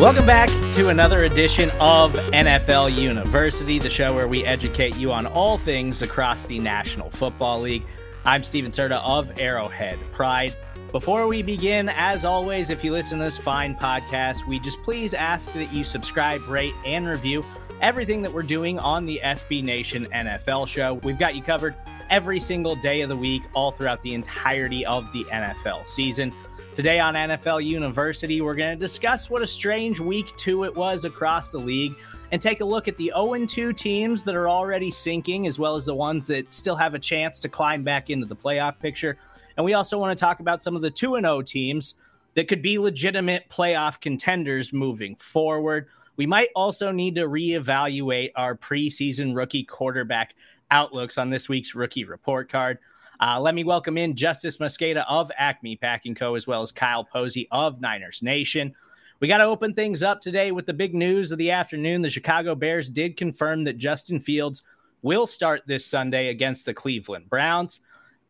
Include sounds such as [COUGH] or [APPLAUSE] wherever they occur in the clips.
Welcome back to another edition of NFL University, the show where we educate you on all things across the National Football League. I'm Stephen Serda of Arrowhead Pride. Before we begin, as always, if you listen to this fine podcast, we just please ask that you subscribe, rate, and review everything that we're doing on the SB Nation NFL show. We've got you covered every single day of the week, all throughout the entirety of the NFL season. Today on NFL University, we're going to discuss what a strange week two it was across the league and take a look at the 0 2 teams that are already sinking, as well as the ones that still have a chance to climb back into the playoff picture. And we also want to talk about some of the 2 0 teams that could be legitimate playoff contenders moving forward. We might also need to reevaluate our preseason rookie quarterback outlooks on this week's rookie report card. Uh, let me welcome in Justis Mosqueda of Acme Packing Co., as well as Kyle Posey of Niners Nation. We got to open things up today with the big news of the afternoon. The Chicago Bears did confirm that Justin Fields will start this Sunday against the Cleveland Browns,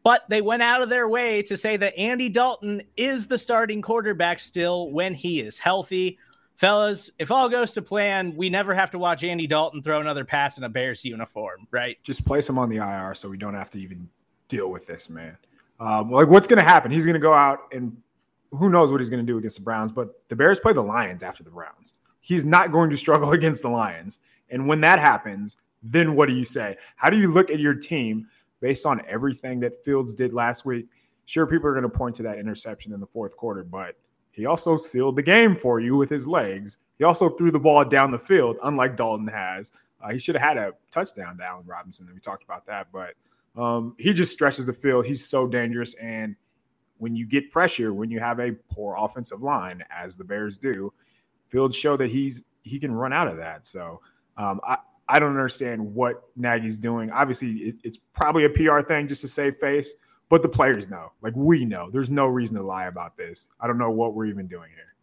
but they went out of their way to say that Andy Dalton is the starting quarterback still when he is healthy. Fellas, if all goes to plan, we never have to watch Andy Dalton throw another pass in a Bears uniform, right? Just place him on the IR so we don't have to even deal with this, man. Um, like, what's going to happen? He's going to go out and who knows what he's going to do against the Browns, but the Bears play the Lions after the Browns. He's not going to struggle [LAUGHS] against the Lions. And when that happens, then what do you say? How do you look at your team based on everything that Fields did last week? Sure, people are going to point to that interception in the fourth quarter, but he also sealed the game for you with his legs. He also threw the ball down the field, unlike Dalton has. Uh, he should have had a touchdown to Allen Robinson, and we talked about that, but um, he just stretches the field. He's so dangerous. And when you get pressure, when you have a poor offensive line, as the Bears do, Fields show that he's he can run out of that. So um, I I don't understand what Nagy's doing. Obviously, it, it's probably a PR thing just to save face, but the players know. Like we know, there's no reason to lie about this. I don't know what we're even doing here.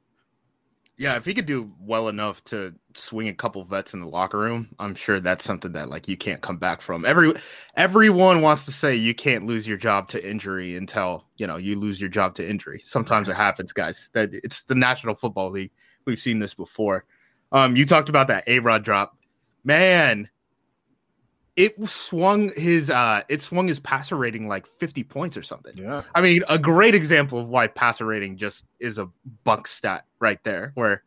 Yeah, if he could do well enough to swing a couple vets in the locker room, I'm sure that's something that like you can't come back from. Every everyone wants to say you can't lose your job to injury until you know you lose your job to injury. Sometimes it happens, guys. That it's the National Football League. We've seen this before. Um, you talked about that A Rod drop, man it swung his uh it swung his passer rating like 50 points or something. Yeah. I mean, a great example of why passer rating just is a bunk stat right there where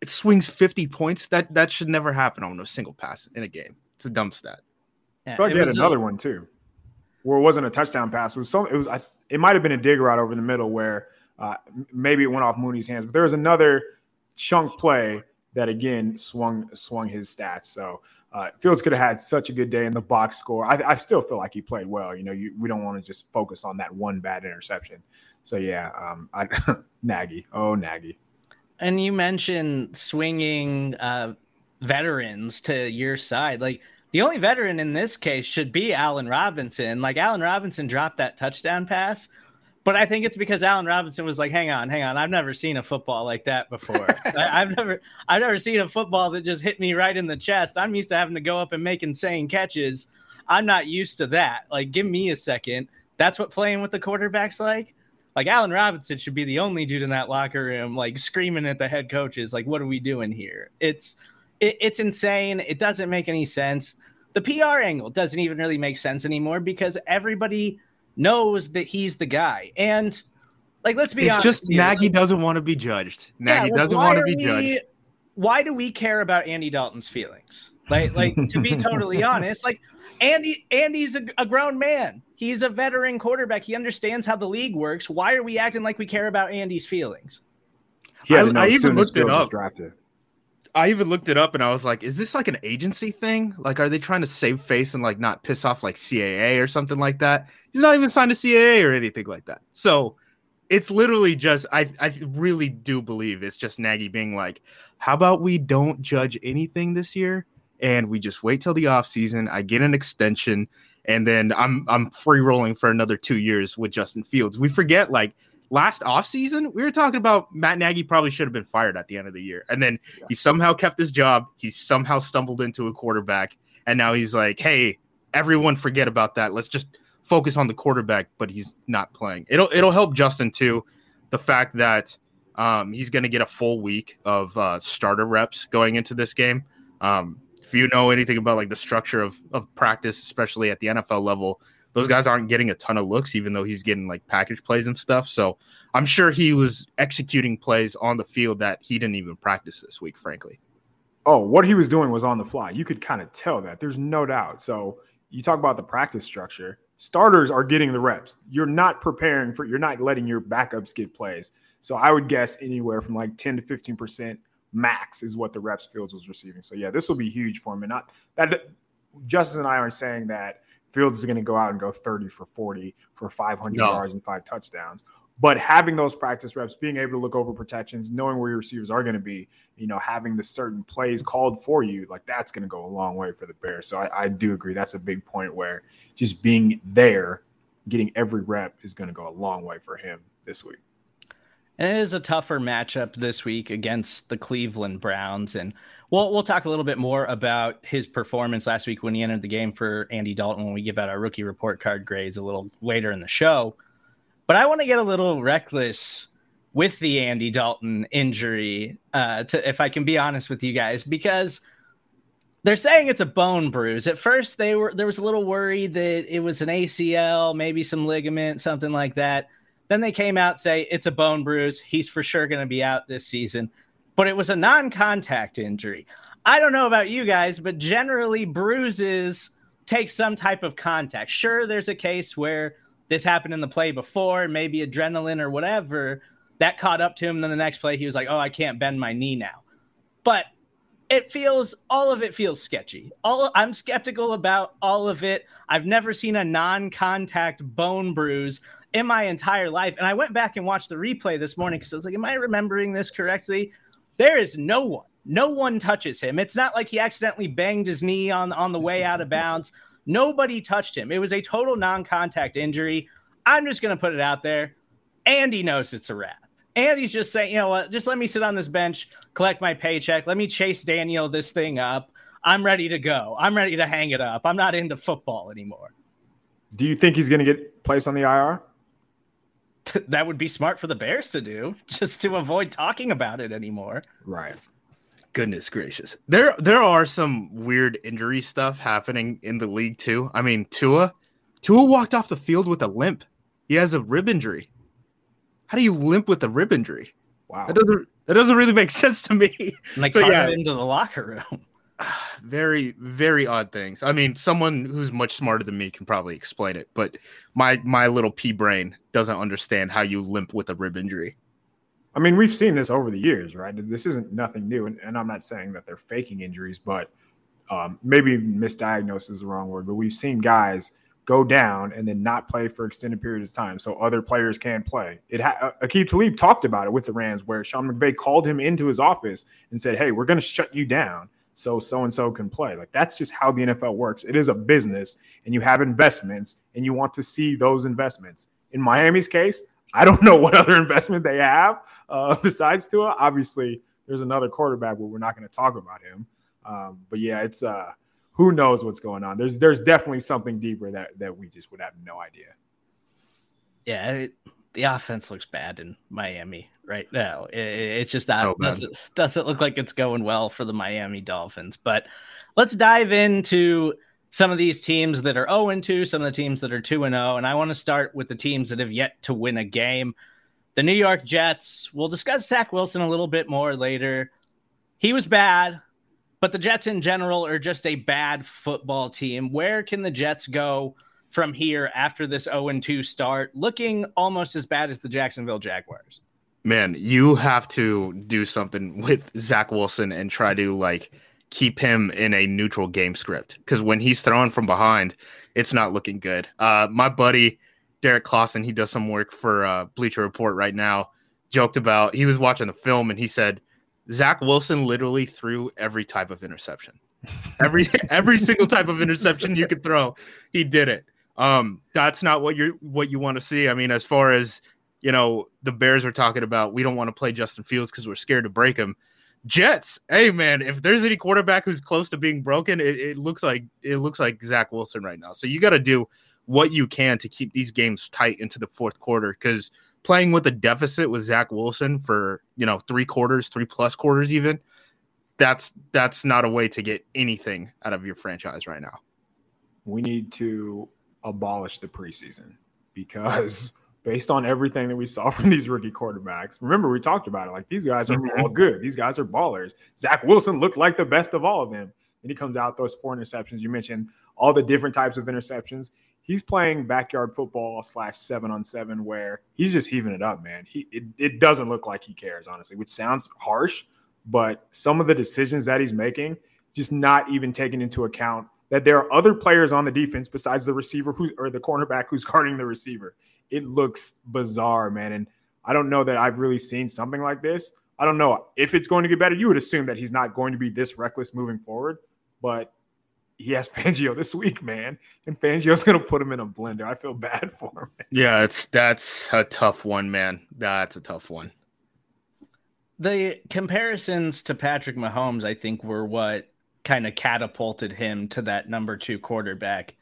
it swings 50 points. That that should never happen on a single pass in a game. It's a dumb stat. Yeah, I feel like had another a, one too. Where it wasn't a touchdown pass. It was some it was I, it might have been a dig route over the middle where uh, maybe it went off Mooney's hands, but there was another chunk play that again swung swung his stats. So uh, Fields could have had such a good day in the box score. I, I still feel like he played well. You know, you, we don't want to just focus on that one bad interception. So yeah, um, I, [LAUGHS] Nagy, oh Nagy. And you mentioned swinging uh, veterans to your side. Like the only veteran in this case should be Allen Robinson. Like Allen Robinson dropped that touchdown pass but I think it's because Allen Robinson was like, "Hang on, hang on, I've never seen a football like that before. [LAUGHS] I, have never, I've never seen a football that just hit me right in the chest. I'm used to having to go up and make insane catches. I'm not used to that. Like, give me a second. That's what playing with the quarterbacks like. Like Allen Robinson should be the only dude in that locker room, like screaming at the head coaches, like, "What are we doing here?" It's, it, it's insane. It doesn't make any sense. The PR angle doesn't even really make sense anymore because everybody knows that he's the guy. And like, let's be it's honest. just Nagy like, doesn't want to be judged. Nagy yeah, like, doesn't want to be we, judged. Why do we care about Andy Dalton's feelings? Like, like to be [LAUGHS] totally honest, like Andy, Andy's a, a, grown man. He's a veteran quarterback. He understands how the league works. Why are we acting like we care about Andy's feelings? Yeah, I, I even looked it up. Drafted. I even looked it up and I was like, is this like an agency thing? Like, are they trying to save face and like not piss off like CAA or something like that? He's not even signed to CAA or anything like that. So it's literally just, I, I really do believe it's just Nagy being like, how about we don't judge anything this year and we just wait till the off season. I get an extension and then I'm, I'm free rolling for another two years with Justin Fields. We forget like last offseason, we were talking about Matt Nagy probably should have been fired at the end of the year. And then yeah. he somehow kept his job. He somehow stumbled into a quarterback. And now he's like, hey, everyone forget about that. Let's just focus on the quarterback, but he's not playing. It'll it'll help Justin too. The fact that Um, he's going to get a full week of uh, starter reps going into this game. Um, if you know anything about like the structure of, of practice, especially at the NFL level, those guys aren't getting a ton of looks, even though he's getting like package plays and stuff. So I'm sure he was executing plays on the field that he didn't even practice this week, frankly. Oh, what he was doing was on the fly. You could kind of tell that. There's no doubt. So you talk about the practice structure. Starters are getting the reps. You're not preparing for, you're not letting your backups get plays. So I would guess anywhere from like 10 to 15% max is what the reps Fields was receiving. So yeah, this will be huge for him. And not that Justis and I aren't saying that Fields is going to go out and go 30 for 40 for 500 no. yards and five touchdowns. But having those practice reps, being able to look over protections, knowing where your receivers are going to be, you know, having the certain plays called for you, like that's going to go a long way for the Bears. So I, I do agree. That's a big point where just being there, getting every rep is going to go a long way for him this week. And it is a tougher matchup this week against the Cleveland Browns. And we'll, we'll talk a little bit more about his performance last week when he entered the game for Andy Dalton when we give out our rookie report card grades a little later in the show. But I want to get a little reckless with the Andy Dalton injury, uh, to, if I can be honest with you guys, because they're saying it's a bone bruise. At first, they were there was a little worry that it was an ACL, maybe some ligament, something like that. Then they came out say it's a bone bruise. He's for sure going to be out this season, but it was a non-contact injury. I don't know about you guys, but generally bruises take some type of contact. Sure, there's a case where this happened in the play before, maybe adrenaline or whatever that caught up to him. Then the next play, he was like, "Oh, I can't bend my knee now." But it feels all of it feels sketchy. All I'm skeptical about all of it. I've never seen a non-contact bone bruise in my entire life. And I went back and watched the replay this morning because I was like, am I remembering this correctly? There is no one, no one touches him. It's not like he accidentally banged his knee on, on the way out of bounds. Nobody touched him. It was a total non contact injury. I'm just going to put it out there. Andy knows it's a wrap. Andy's just saying, you know what, just let me sit on this bench, collect my paycheck. Let me chase Daniel this thing up. I'm ready to go. I'm ready to hang it up. I'm not into football anymore. Do you think he's going to get placed on the IR? [LAUGHS] that would be smart for the Bears to do, just to avoid talking about it anymore. Right. Goodness gracious. There there are some weird injury stuff happening in the league too. I mean, Tua Tua walked off the field with a limp. He has a rib injury. How do you limp with a rib injury? Wow. That doesn't that doesn't really make [LAUGHS] sense to me. Like so, yeah. into the locker room. [SIGHS] very very odd things. I mean someone who's much smarter than me can probably explain it but my my little pea brain doesn't understand how you limp with a rib injury. I mean we've seen this over the years right? This isn't nothing new and, and i'm not saying that they're faking injuries but um, maybe misdiagnosis is the wrong word but we've seen guys go down and then not play for extended periods of time so other players can play. It ha- uh, Aqib Talib talked about it with the Rams where Sean McVay called him into his office and said hey we're going to shut you down so so and so can play. Like that's just how the NFL works. It is a business and you have investments and you want to see those investments. In Miami's case, I don't [LAUGHS] know what other investment they have uh, [LAUGHS] besides Tua. Obviously, there's another quarterback, but we're not going to talk about him. Um, but yeah, it's uh, who knows what's going on. There's there's definitely something deeper that that we just would have no idea. Yeah, the offense looks bad in Miami right now. It, it's just not, so doesn't, doesn't look like it's going well for the Miami Dolphins. But let's dive into some of these teams that are 0 2, some of the teams that are 2 0. And I want to start with the teams that have yet to win a game. The New York Jets. We'll discuss Zach Wilson a little bit more later. He was bad, but the Jets in general are just a bad football team. Where can the Jets go from here after this 0 2 start, looking almost as bad as the Jacksonville Jaguars? Man, you have to do something with Zach Wilson and try to like keep him in a neutral game script because when he's throwing from behind, it's not looking good. Uh, my buddy Derrik Klassen, he does some work for uh, Bleacher Report right now, joked about he was watching the film and he said Zach Wilson literally threw every type of interception, every [LAUGHS] every single type of interception you could throw, he did it. Um, that's not what you're what you want to see. I mean, as far as you know, the Bears are talking about we don't want to play Justin Fields because we're scared to break him. Jets, hey man, if there's any quarterback who's close to being broken, it, it looks like it looks like Zach Wilson right now. So you got to do what you can to keep these games tight into the fourth quarter because playing with a deficit with Zach Wilson for you know three quarters, three plus quarters, even that's that's not a way to get anything out of your franchise right now. We need to abolish the preseason because [LAUGHS] based on everything that we saw [LAUGHS] from these rookie quarterbacks, remember we talked about it. Like these guys are mm-hmm. all good. These guys are ballers. Zach Wilson looked like the best of all of them. And he comes out throws four interceptions. You mentioned all the different types of interceptions he's playing backyard football slash seven on seven where he's just heaving it up, man. He it, it doesn't look like he cares, honestly, which sounds harsh, but some of the decisions that he's making, just not even taking into account that there are other players on the defense besides the receiver who or the cornerback who's [LAUGHS] guarding the receiver. It looks bizarre, man. And I don't know that I've really seen something like this. I don't know if it's going to get better. You would assume that he's not going to be this reckless moving forward, but he has [LAUGHS] Fangio this week, man, and Fangio's gonna put him in a blender. I feel bad [LAUGHS] for him. Yeah, it's that's a tough one, man. That's a tough one. The comparisons to Patrick Mahomes, I think, were what kind of catapulted him to that number two quarterback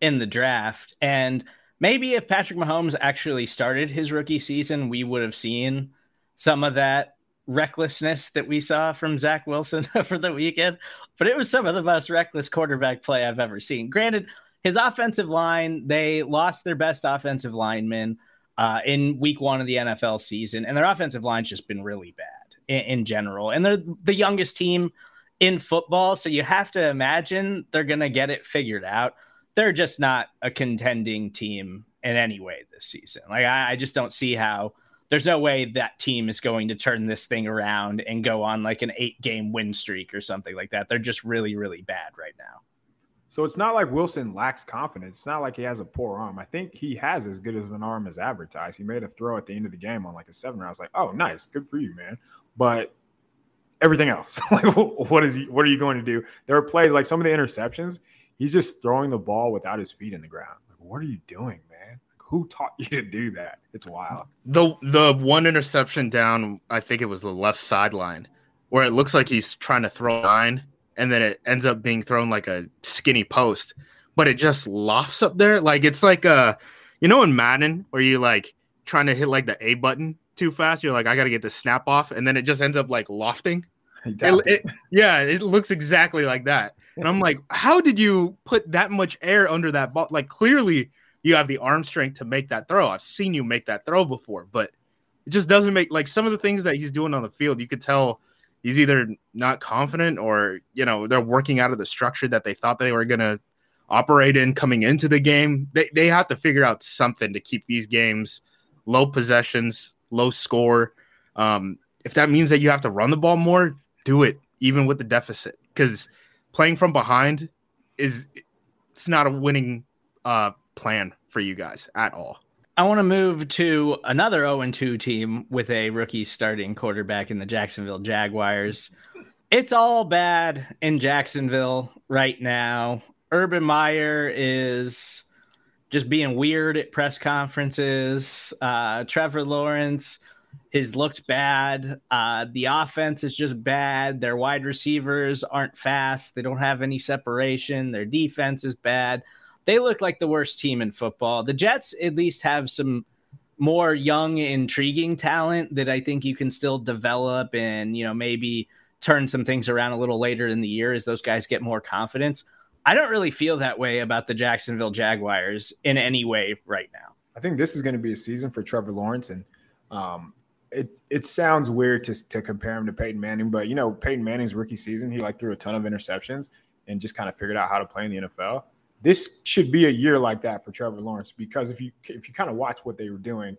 in the draft. And maybe if Patrick Mahomes actually started his rookie season, we would have seen some of that recklessness that we saw from Zach Wilson [LAUGHS] over the weekend, but it was some of the most reckless quarterback play I've ever seen. Granted, his offensive line, they lost their best offensive lineman uh, in week one of the NFL season, and their offensive line's just been really bad in, in general. And they're the youngest team in football, so you have to imagine they're going to get it figured out. They're just not a contending team in any way this season. Like, I, I just don't see how there's no way that team is going to turn this thing around and go on like an eight game win streak or something like that. They're just really, really bad right now. So it's not like Wilson lacks confidence. It's not like he has a poor arm. I think he has as good as an arm as advertised. He made a throw at the end of the game on like a seven. I was like, oh, nice, good for you, man. But everything else, [LAUGHS] like, what is he? What are you going to do? There are plays like some of the interceptions. He's just throwing the ball without his feet in the ground. Like, what are you doing, man? who taught [LAUGHS] you to do that? It's wild. The the one interception down, I think it was the left sideline, where it looks like he's trying to throw a line, and then it ends up being thrown like a skinny post, but it just lofts up there. Like it's like a, you know, in Madden where you like trying to hit like the A button too fast. You're like, I got to get the snap off, and then it just ends up like lofting. [LAUGHS] It, it, yeah, it looks exactly like that. And I'm like, how did you put that much air under that ball? Like clearly you have the arm strength to make that throw. I've seen you make that throw before, but it just doesn't make like some of the things that he's doing on the field. You could tell he's either not confident or you know they're working out of the structure that they thought they were going to operate in coming into the game. They they have to figure out something to keep these games low possessions, low score. Um, if that means that you have to run the ball more, do it even with the deficit because playing from behind is it's not a winning uh, plan for you guys at all. I want to move to another 0 2 team with a rookie starting quarterback in the Jacksonville Jaguars. It's all bad in Jacksonville right now. Urban Meyer is just being weird at press conferences. Uh, Trevor Lawrence has looked bad. Uh, the offense is just bad. Their wide receivers aren't fast. They don't have any separation. Their defense is bad they look like the worst team in football. The Jets at least have some more young, intriguing talent that I think you can still develop and, you know, maybe turn some things around a little later in the year as those guys get more confidence. I don't really feel that way about the Jacksonville Jaguars in any way right now. I think this is going to be a season for Trevor Lawrence, and um, it it sounds weird to to compare him to Peyton Manning, but you know Peyton Manning's rookie season, he like threw a ton of interceptions and just kind of figured out how to play in the NFL this should be a year like that for Trevor Lawrence because if you if you kind of watch what they were doing,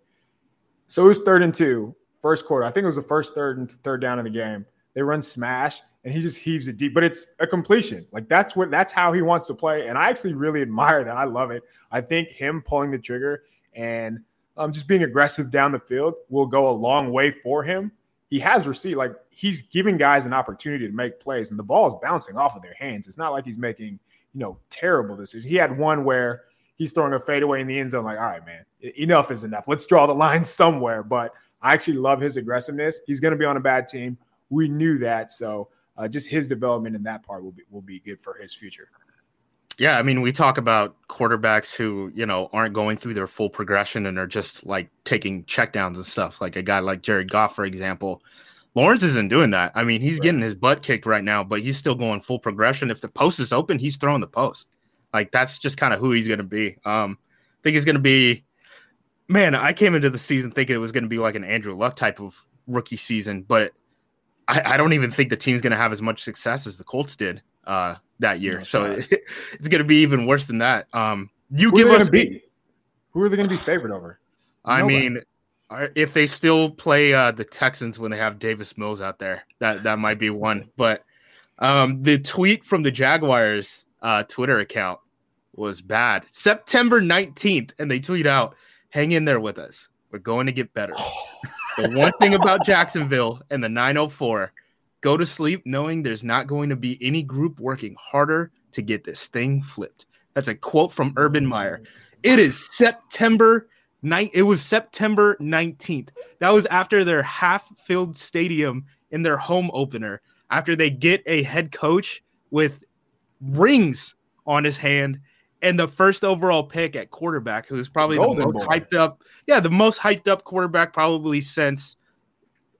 so it was third and two, first quarter. I think it was the first third and third down of the game. They run smash and he just heaves it deep, but it's a completion. Like that's what that's how he wants to play, and I actually really [LAUGHS] admire that. I love it. I think him pulling the trigger and um, just being aggressive down the field will go a long way for him. He has received like he's giving guys an opportunity to make plays, and the ball is bouncing off of their hands. It's not like he's making you know, terrible decisions. He had one where he's throwing a fadeaway in the end zone, like, all right, man, enough is enough. Let's draw the line [LAUGHS] somewhere. But I actually love his aggressiveness. He's going to be on a bad team. We knew that. So uh, just his development in that part will be will be good for his future. Yeah, I mean, we talk about quarterbacks who, you know, aren't going through their full progression and are just like taking checkdowns and stuff, like a guy like Jared Goff, for example. Lawrence isn't doing that. I mean, he's right. getting his butt kicked right now, but he's still going full progression. If the post is open, he's throwing the post. Like that's just kind of who he's going to be. Um, I think he's going to be. Man, I came into the season thinking it was going to be like an Andrew Luck type of rookie season, but I, I don't even think the team's going to have as much success as the Colts did uh, that year. so it, [LAUGHS] it's going to be even worse than that. Um, you who give us be? Who are they going to be favored over? I mean, if they still play uh, the Texans when they have Davis Mills out there, that that might be one. But um, the tweet from the Jaguars uh, Twitter account was bad. September 19th, and they tweet out, hang in there with us. We're going to get better. [SIGHS] [LAUGHS] the one thing about Jacksonville and the 904, go to sleep knowing there's not going to be any group working harder to get this thing flipped. That's a quote from Urban Meyer. It is September night. It was September 19th. That was after their half-filled stadium in their home opener. After they get a head coach with rings on his hand and the first overall pick at quarterback, who's probably Golden the most boy. hyped up. Yeah, the most hyped up quarterback probably since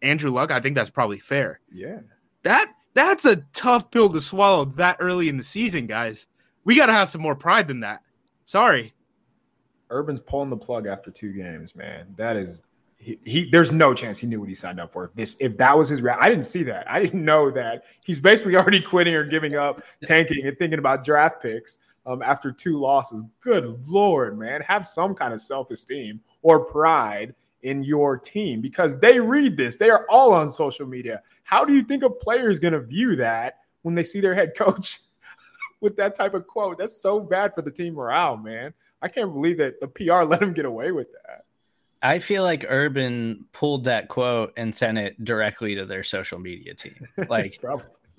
Andrew Luck. I think that's probably fair. Yeah. That that's a tough pill to swallow that early in the season, guys. We got to have some more pride than that. Sorry. Urban's pulling the plug after two games, man. That is he, he, there's no chance he knew what he signed up for. If this if that was his I didn't see that. I didn't know that. He's basically [LAUGHS] already quitting or giving up, tanking and thinking about draft picks um, after two losses. Good lord, man. Have some kind of self-esteem or pride in your team because they read this. They are all on social media. How do you think a player is going to view that when they see their head coach [LAUGHS] with that type of quote? That's so bad for the team morale, man. I can't believe that the PR [LAUGHS] let him get away with that. I feel like Urban pulled that quote and sent it directly to their social media team. [LAUGHS] Like,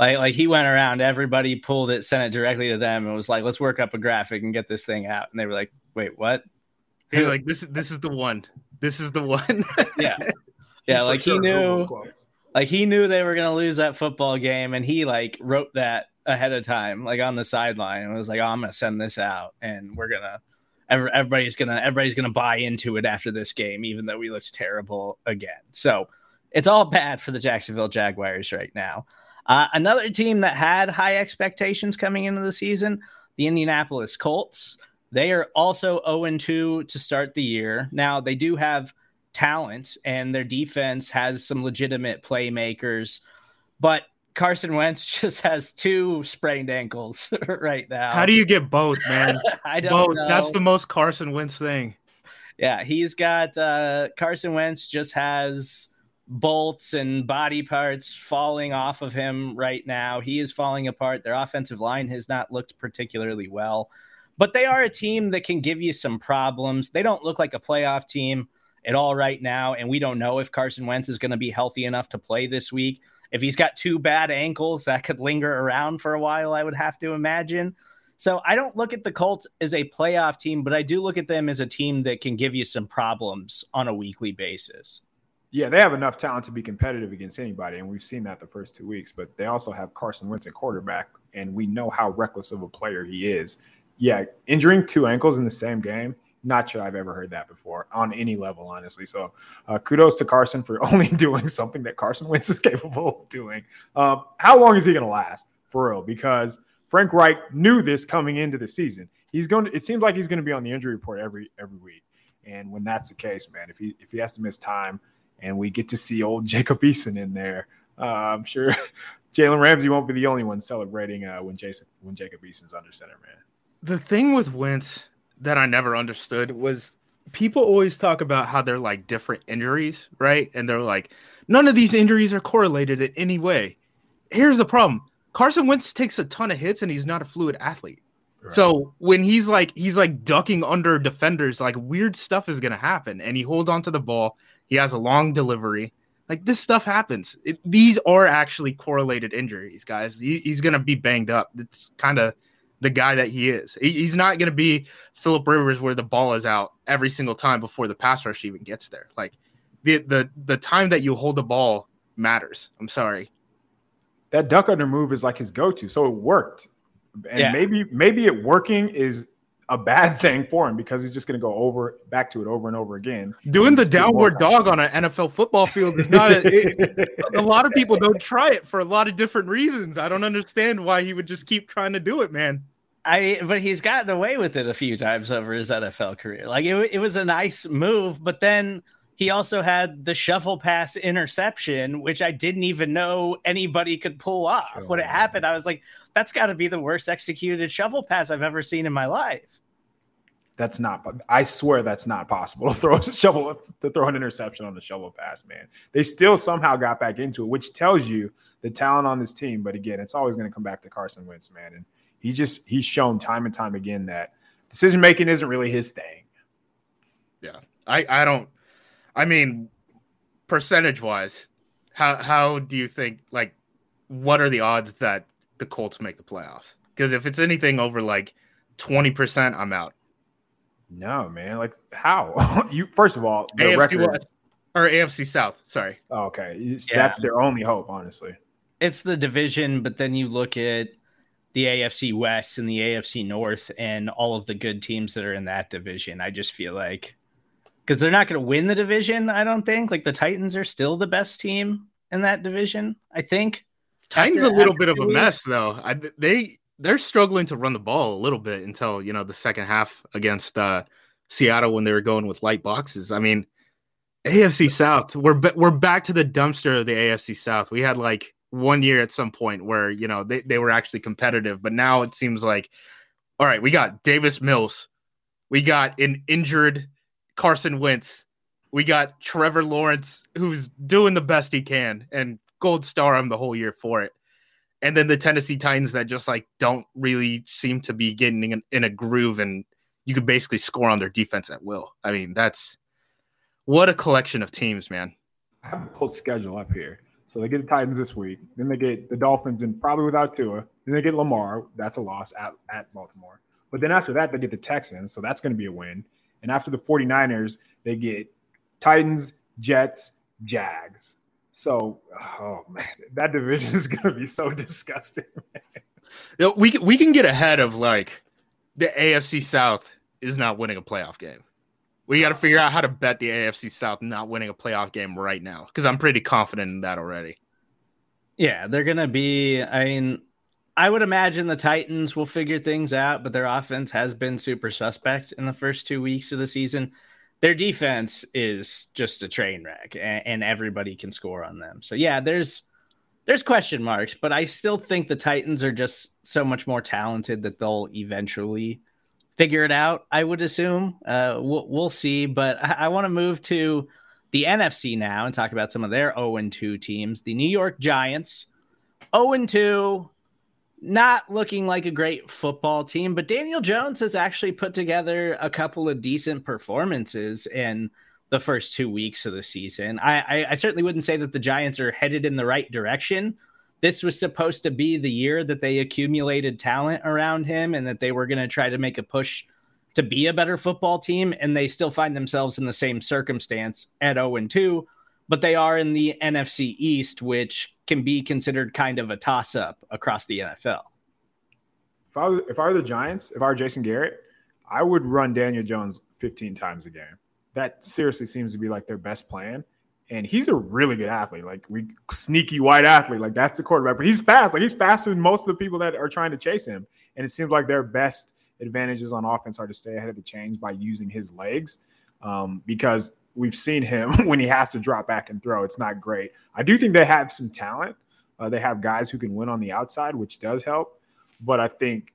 like, like he went around, everybody pulled it, sent it directly to them, and was like, "Let's work up a graphic and get this thing out." And they were like, "Wait, what?" He's like, "This is this is the one. This is the one." yeah, [LAUGHS] yeah. like sure, he knew, like he knew they were gonna lose that football game, and he like wrote that ahead of time, like on the sideline, and was like, "Oh, I'm gonna send this out, and we're gonna." everybody's gonna everybody's gonna buy into it after this game, even though we looked terrible again. So it's all bad for the Jacksonville Jaguars right now. Uh, another team that had high expectations coming into the season, the Indianapolis Colts. They are also 0 2 to start the year. Now, they do have talent, and their defense has some legitimate playmakers, but Carson Wentz [LAUGHS] just has two sprained ankles [LAUGHS] right now. How do you get both, man? [LAUGHS] I don't both. know. That's the most Carson Wentz thing. Yeah, he's got uh, Carson Wentz just has bolts and body parts falling off of him right now. He is falling apart. Their offensive line has not looked particularly well, but they are a team that can give you some problems. They don't look like a playoff team at all right now, and we don't know if Carson Wentz is going to be healthy enough to play this week. If he's got two bad ankles, that could linger around for a while, I would have to imagine. So I don't look at the Colts as a playoff team, but I do look at them as a team that can give you some problems on a weekly basis. Yeah, they have enough talent to be competitive against anybody, and we've seen that the first two weeks. But they also have Carson Wentz at quarterback, and we know how reckless of a player he is. Yeah, injuring two ankles in the same game not sure I've ever heard that before on any level, honestly. So uh, kudos to Carson for [LAUGHS] only doing something that Carson Wentz is [LAUGHS] capable of doing. Um, how long is he going to last for real? Because Frank Reich knew this coming into the season. He's going to. It seems like he's going to be on the injury report every every week. And when that's the case, man, if he if he has to miss time, and we get to see old [LAUGHS] Jacob Eason in there, uh, I'm sure [LAUGHS] Jalen Ramsey won't be the only one celebrating uh, when Jason when Jacob Eason's under center, man. The thing with Wentz that I never understood was people always talk about how they're like different injuries, right? And they're like, none of these injuries are correlated in any way. Here's the problem Carson Wentz takes a ton of hits and he's not a fluid athlete. Right. So when he's like he's like ducking under defenders, like weird stuff is gonna happen, and he holds onto the ball. He has a long delivery. Like this stuff happens. It, these are actually correlated injuries, guys. He, he's gonna be banged up. It's kind of the guy that he is. He, he's not going to be Philip Rivers where the ball is out every single time before the pass rush even gets there. Like the the the time that you hold the ball matters. I'm sorry. That duck under move is like his go-to, so it worked. And Yeah. maybe maybe it working is a bad [LAUGHS] thing for him because he's just going to go over back to it over and over again. Doing the Just get more downward dog on an NFL football field is not. A, it- [LAUGHS] a lot of people don't try it for a lot of different reasons. I don't understand why he would just keep trying to do it, man. I but he's gotten away with it a few times over his NFL career. Like it, it was a nice move, but then he also had the shuffle pass interception, which I didn't even know anybody could pull off. When it happened, I was like, "That's got to be the worst executed shovel pass I've ever seen in my life." That's not. I swear that's not possible to throw a [LAUGHS] shovel to throw an interception on the shovel pass, man. They still somehow got back into it, which tells you the talent on this team. But again, it's always going to come back to Carson Wentz, man. And he just he's shown time and time again that decision making isn't really his thing. Yeah, I I don't. I mean, percentage wise, how how do you think? Like, what are the odds that the Colts make the playoffs? Because if it's anything over like twenty percent, I'm out. No, man. Like how [LAUGHS] you? First of all, the AFC record. West or AFC South. Sorry. Oh, okay, Yeah. that's their only hope, honestly. It's the division, but then you look at the AFC West and the AFC North and all of the good teams that are in that division. I just feel like because they're not going to win the division, I don't think. Like the Titans are still the best team in that division, I think. Titans After- a little bit of a weeks. mess though. I, they they're struggling to run the ball a little bit until you know the second half against uh, Seattle when they were going with light boxes. I mean, AFC South, we're ba- we're back to the dumpster of the AFC South. We had like one year at some point where you know they, they were actually competitive, but now it seems like all right, we got Davis Mills, we got an injured Carson Wentz, we got Trevor Lawrence who's doing the best he can and gold star him the whole year for it. And then the Tennessee Titans that just like don't really seem to be getting in, in a groove and you could basically score on their defense at will. I mean, that's what a collection of teams, man. I have the Colts schedule up here. So they get the Titans this week. Then they get the Dolphins and probably without Tua. Then they get Lamar. That's a loss at, at Baltimore. But then after that, they get the Texans. So that's going to be a win. And after the 49ers, they get Titans, Jets, Jags. So, oh man, that division is going to be so [LAUGHS] disgusting. You know, We we can get ahead of like the AFC South is not winning a playoff game. We got to figure out how to bet the AFC South not winning a playoff game right now because I'm pretty confident in that already. Yeah, they're going to be. I mean, I would imagine the Titans will figure things out, but their offense has been super suspect in the first two weeks of the season. Their defense is just a train wreck, and, and everybody can score on them. So yeah, there's there's question marks, but I still think the Titans are just so much more talented that they'll eventually figure it out. I would assume. Uh, we'll, we'll see, but I, I want to move to the NFC now and talk about some of their 0 2 teams. The New York Giants, 0 2, not looking like a great football team, but Daniel Jones has actually put together a couple of decent performances in the first two weeks of the season. I, I, I certainly wouldn't say that the Giants are headed in the right direction. This was supposed to be the year that they accumulated talent around him and that they were going to try to make a push to be a better football team, and they still find themselves in the same circumstance at 0 2, but they are in the NFC East, which can be considered kind of a toss up across the NFL. If I, was, if I were the Giants, if I were Jason Garrett, I would run Daniel Jones 15 times a game. That seriously seems to be like their best plan. And he's a really good athlete, like we sneaky white athlete. Like that's the quarterback, but he's fast. Like he's faster than most of the people that are trying to chase him. And it seems like their best advantages on offense are to stay ahead of the chains by using his legs. Um, because we've seen him [LAUGHS] when he has to drop back and throw. It's not great. I do think they have some talent. Uh, they have guys who can win on the outside, which does help. But I think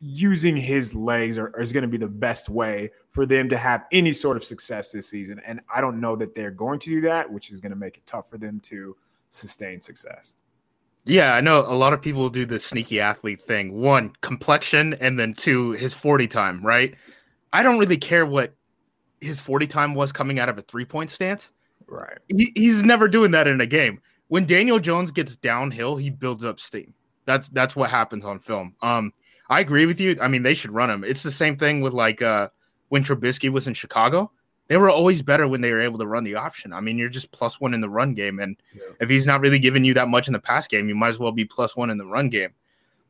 using his legs are, is going to be the best way for them to have any sort of success this season. And I don't know that they're going to do that, which is going to make it tough for them to sustain success. Yeah, I know a lot of people do the sneaky athlete thing. One, complexion, and then two, his 40 time, right? I don't really care what his 40 time was coming out of a three point stance. Right. He, he's never doing that in a game. When Daniel Jones gets downhill, he builds up steam. That's that's what happens on film. Um, I agree with you. I mean, they should run him. It's the same thing with like uh, when Trubisky was in Chicago. They were always better when they were able to run the option. I mean, you're just plus one in the run game, and Yeah. if he's not really giving you that much in the pass game, you might as well be plus one in the run game.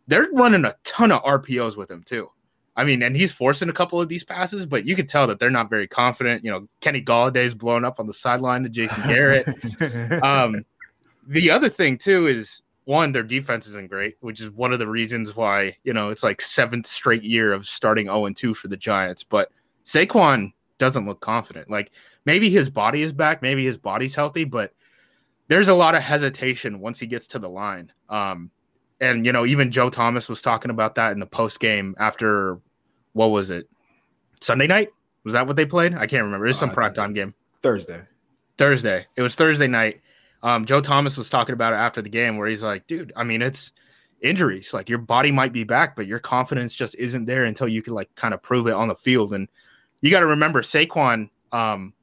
they're running a ton of RPOs with him too. I mean, and he's forcing a couple of these passes, but you can tell that they're not very confident. You know, Kenny Golladay's blowing up on the sideline to Jason Garrett. [LAUGHS] um, the other thing too is one, their defense isn't great, which is one of the reasons why you know it's like seventh straight year of starting 0 and 2 for the Giants. But Saquon doesn't look confident. Like maybe his body is back, maybe his body's healthy, but there's a lot of hesitation once he gets to the line. Um, and you know, even Joe Thomas was talking about that in the post game after what was it? Sunday night? Was that what they played? I can't remember. It's some uh, primetime game. Thursday. Thursday. It was Thursday night. Um, Joe Thomas was talking about it after the game where he's like, dude, I mean, it's injuries. Like your body might be back, but your confidence just isn't there until you can like kind of prove it on the field. And you got to remember Saquon, um,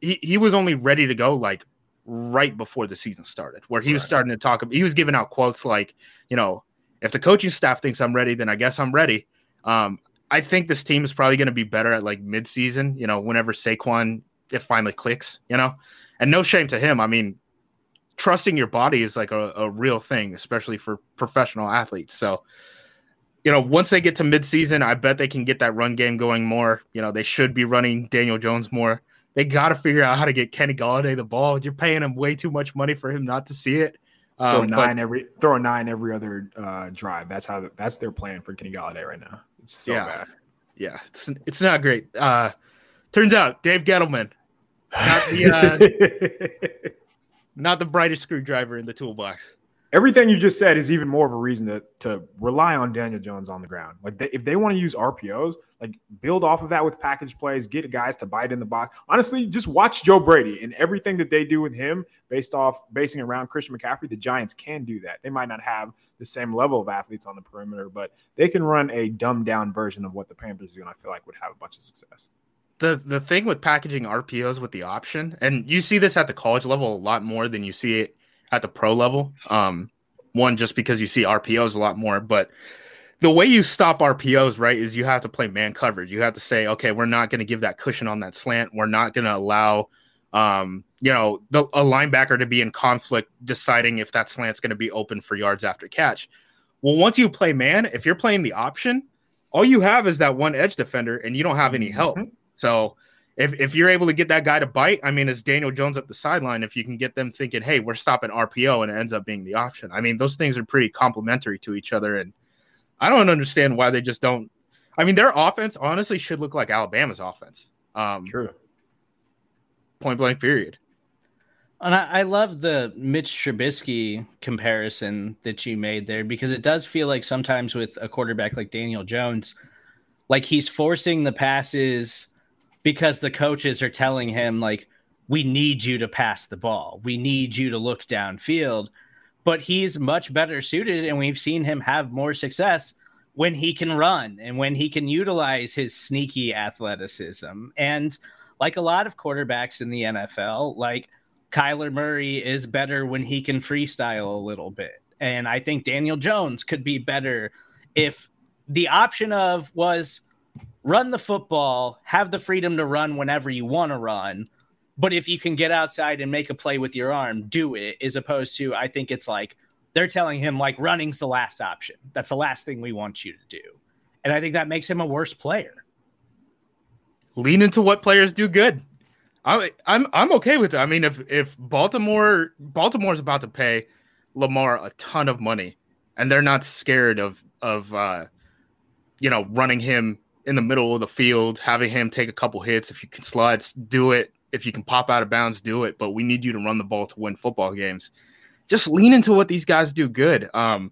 he, he was only ready to go like right before the season started, where he right. was starting to talk. He was giving out quotes like, you know, if the coaching staff thinks I'm ready, then I guess I'm ready. Um, I think this team is probably going to be better at like midseason, you know, whenever Saquon it finally clicks, you know. And no shame to him. I mean, trusting your body is like a, a real thing, especially for professional athletes. So, you know, once they get to midseason, I bet they can get that run game going more. You know, they should be running Daniel Jones more. They got to figure out how to get Kenny Golladay the ball. You're paying him way too much money for him not to see it. Um, throw nine but, every throw a nine every other uh, drive. That's how that's their plan for Kenny Golladay right now. It's so yeah, bad. Yeah, it's it's not great. Uh, turns out Dave Gettleman, not the uh, [LAUGHS] not the brightest screwdriver in the toolbox everything you just said is even more of a reason to to rely on Daniel Jones on the ground. Like they, if they want to use RPOs, like build off of that with package plays, get guys to bite in the box. Honestly, just watch Joe Brady and everything that they do with him based off basing around Christian McCaffrey. The Giants can do that. They might not have the same level of athletes on the perimeter, but they can run a dumbed down version of what the Panthers do, and I feel like would have a bunch of success the the thing with packaging RPOs with the option, and you see this at the college level a lot more than you see it at the pro level. Um, one just because you see RPOs a lot more, but the way you stop RPOs, right, is you have to play man coverage. You have to say, okay, we're not going to give that cushion on that slant. We're not going to allow, um, you know, the, a linebacker to be in conflict deciding if that slant's going to be open for yards after catch. Well, once you play man, if you're playing the option, all you have is that one edge defender, and you don't have any help. Mm-hmm. So if if you're able to get that guy to bite, I mean, it's Daniel Jones up the sideline. If you can get them thinking, hey, we're stopping RPO, and it ends up being the option. I mean, those things are pretty complementary to each other, and I don't understand why they just don't. I mean, their offense honestly should look like Alabama's offense. Um, True. Point blank. Period. And I, I love the Mitch Trubisky comparison that you made there because it does feel like sometimes with a quarterback like Daniel Jones, like he's forcing the passes because the coaches are telling him like we need you to pass the ball. We need you to look downfield. But he's much better suited and we've seen him have more success when he can run and when he can utilize his sneaky athleticism. And like a lot of quarterbacks in the NFL, like Kyler Murray is better when he can freestyle a little bit. And I think Daniel Jones could be better if the option of was run the football, have the freedom to run whenever you want to run. But if you can get outside and make a play with your arm, do it, as opposed to, I think it's like they're telling him, like, running's the last option. That's the last thing we want you to do. And I think that makes him a worse player. Lean into what players do good. I'm I'm I'm okay with it. I mean, if if Baltimore Baltimore's about to pay Lamar a ton of money, and they're not scared of of uh, you know running him in the middle of the field, having him take a couple hits. If you can slide, do it. If you can pop out of bounds, do it. But we need you to run the ball to win football games. Just lean into what these guys do good. Um,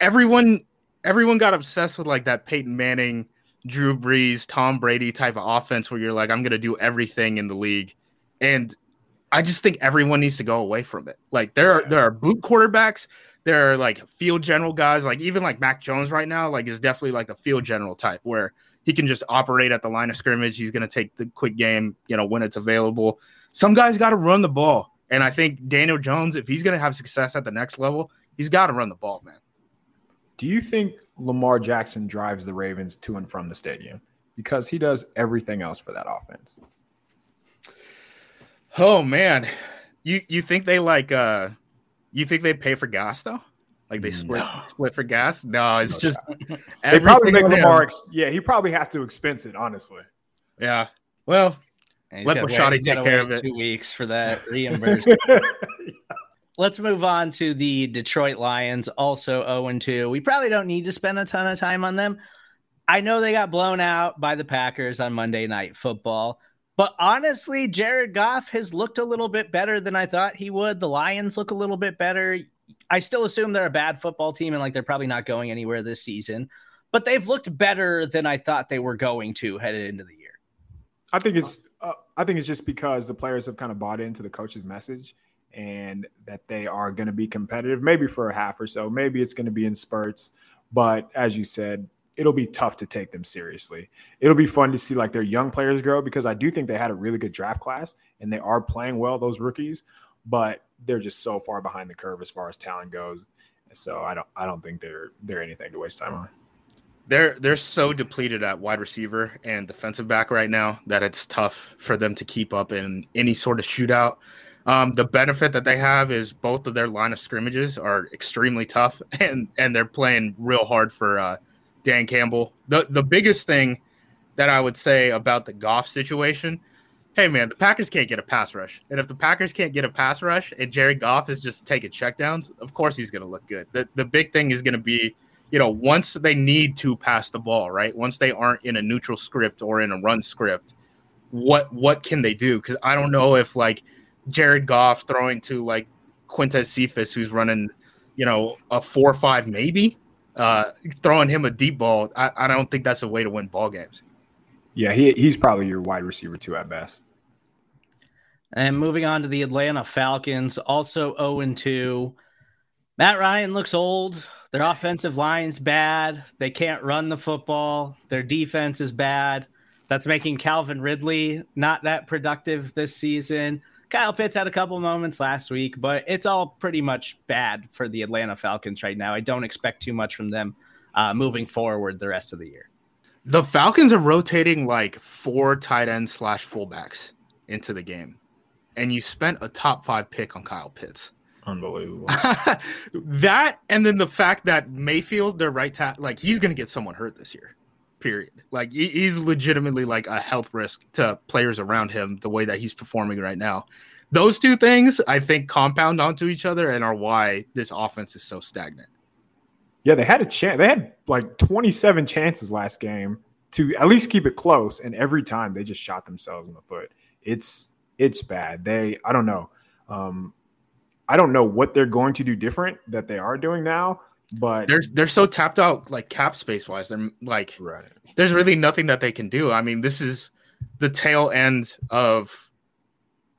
everyone, everyone got obsessed with like that Peyton Manning, Drew Brees, Tom Brady type of offense where you're like, I'm gonna do everything in the league, and I just think everyone needs to go away from it. Like there are there are boot quarterbacks there are like field general guys, like even like Mac Jones right now, like is definitely like a field general type where he can just operate at the line of scrimmage. He's going to take the quick game, you know, when it's available. Some guys got to run the ball. And I think Daniel Jones, if he's going to have success at the next level, he's got to run the ball, man. Do you think Lamar Jackson drives the Ravens to and from the stadium? Because he does everything else for that offense. Oh man. You you think they like uh you think they'd pay for gas though? Like they split no. split for gas? No, it's no just [LAUGHS] they probably make Lamar. Ex- yeah, he probably has to expense it. Honestly. Yeah. Well, let Rashadi take care of it. Two weeks for that [LAUGHS] reimbursement. [LAUGHS] Let's move on to the Detroit Lions, also 0 2. We probably don't need to spend a ton of time on them. I know they got blown out by the Packers on Monday Night Football, but honestly, Jared Goff has looked a little bit better than I thought he would. The Lions look a little bit better. I still assume they're a bad football team and like they're probably not going anywhere this season, but they've looked better than I thought they were going to headed into the year. I think it's uh, I think it's just because the players have kind of bought into the coach's message and that they are going to be competitive maybe for a half or so, maybe it's going to be in spurts, but as you said, it'll be tough to take them seriously. It'll be fun to see like their young players grow because I do think they had a really good draft class and they are playing well those rookies, but they're just so far behind the curve as far as talent goes. So I don't I don't think they're they're anything to waste time on. They're they're so depleted at wide receiver and defensive back right now that it's tough for them to keep up in any sort of shootout. Um, the benefit that they have is both of their line of scrimmages are extremely tough, [LAUGHS] and and they're playing real hard for uh, Dan Campbell. The the biggest thing that I would say about the Goff situation, hey man, the Packers can't get a pass rush, and if the Packers can't get a pass rush, and Jared Goff is just taking checkdowns, of course he's going to look good. The the big thing is going to be you know, once they need to pass the ball, right? Once they aren't in a neutral script or in a run script, what what can they do? Because I don't know if like Jared Goff throwing to like Quintez Cephus, who's running, you know, a four five maybe, uh, throwing him a deep ball. I, I don't think that's a way to win ball games. Yeah, he, he's probably your wide receiver too at best. And moving on to the Atlanta Falcons, also 0 2. Matt Ryan looks old. Their offensive line's bad. They can't run the football. Their defense is bad. That's making Calvin Ridley not that productive this season. Kyle Pitts had a couple moments last week, but it's all pretty much bad for the Atlanta Falcons right now. I don't expect too much from them uh, moving forward the rest of the year. The Falcons are rotating like four tight ends slash fullbacks into the game, and you spent a top five pick on Kyle Pitts. Unbelievable. [LAUGHS] that and then the fact that Mayfield, their right tackle, like he's going to get someone hurt this year. Period. Like he's legitimately like a health risk to players around him. The way that he's performing right now, those two things I think compound onto each other and are why this offense is so stagnant. Yeah, they had a chance. They had like 27 chances last game to at least keep it close, and every time they just shot themselves in the foot. It's it's bad. They I don't know. Um, I don't know what they're going to do different that they are doing now, but they're they're so tapped out like cap space wise. They're like right. There's really nothing that they can do. I mean, this is the tail end of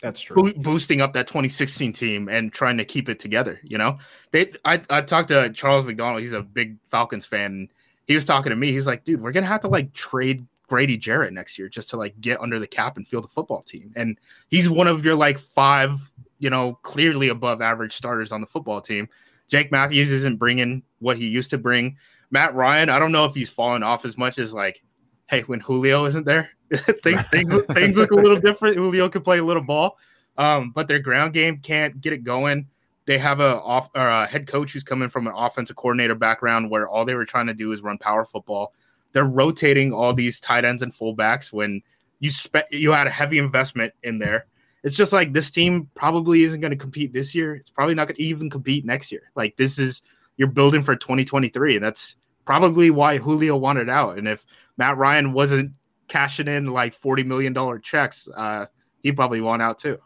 that's true. Bo- boosting up that 2016 team and trying to keep it together. You know, they. I I talked to Charles McDonald. He's a big Falcons fan. He was talking to me. He's like, dude, we're gonna have to like trade Grady Jarrett next year just to like get under the cap and field a football team. And he's one of your like five you know, clearly above average starters on the football team. Jake Matthews isn't bringing what he used to bring. Matt Ryan, I don't know if he's fallen off as much as like, hey, when Julio isn't there, [LAUGHS] things, things, things look a little different. Julio could play a little ball, um, but their ground game can't get it going. They have a off or a head coach who's coming from an offensive coordinator background where all they were trying to do is run power football. They're rotating all these tight ends and fullbacks when you spent you had a heavy investment in there it's just like this team probably isn't going to compete this year. It's probably not going to even compete next year. Like this is you're building for 2023, and that's probably why Julio wanted out. And if Matt Ryan wasn't cashing in like 40 million dollar checks, uh, he probably want out too.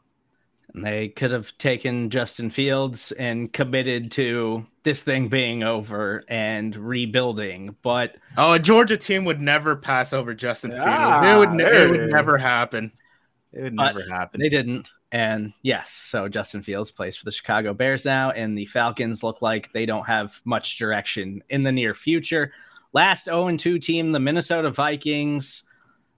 And they could have taken Justin Fields and committed to this thing being over and rebuilding. But oh, a Georgia team would never pass over Justin Fields. it would, it would never happen. It would never happen. They didn't. And yes, so Justin Fields plays for the Chicago Bears now, and the Falcons look like they don't have much direction in the near future. Last 0 2 team, the Minnesota Vikings.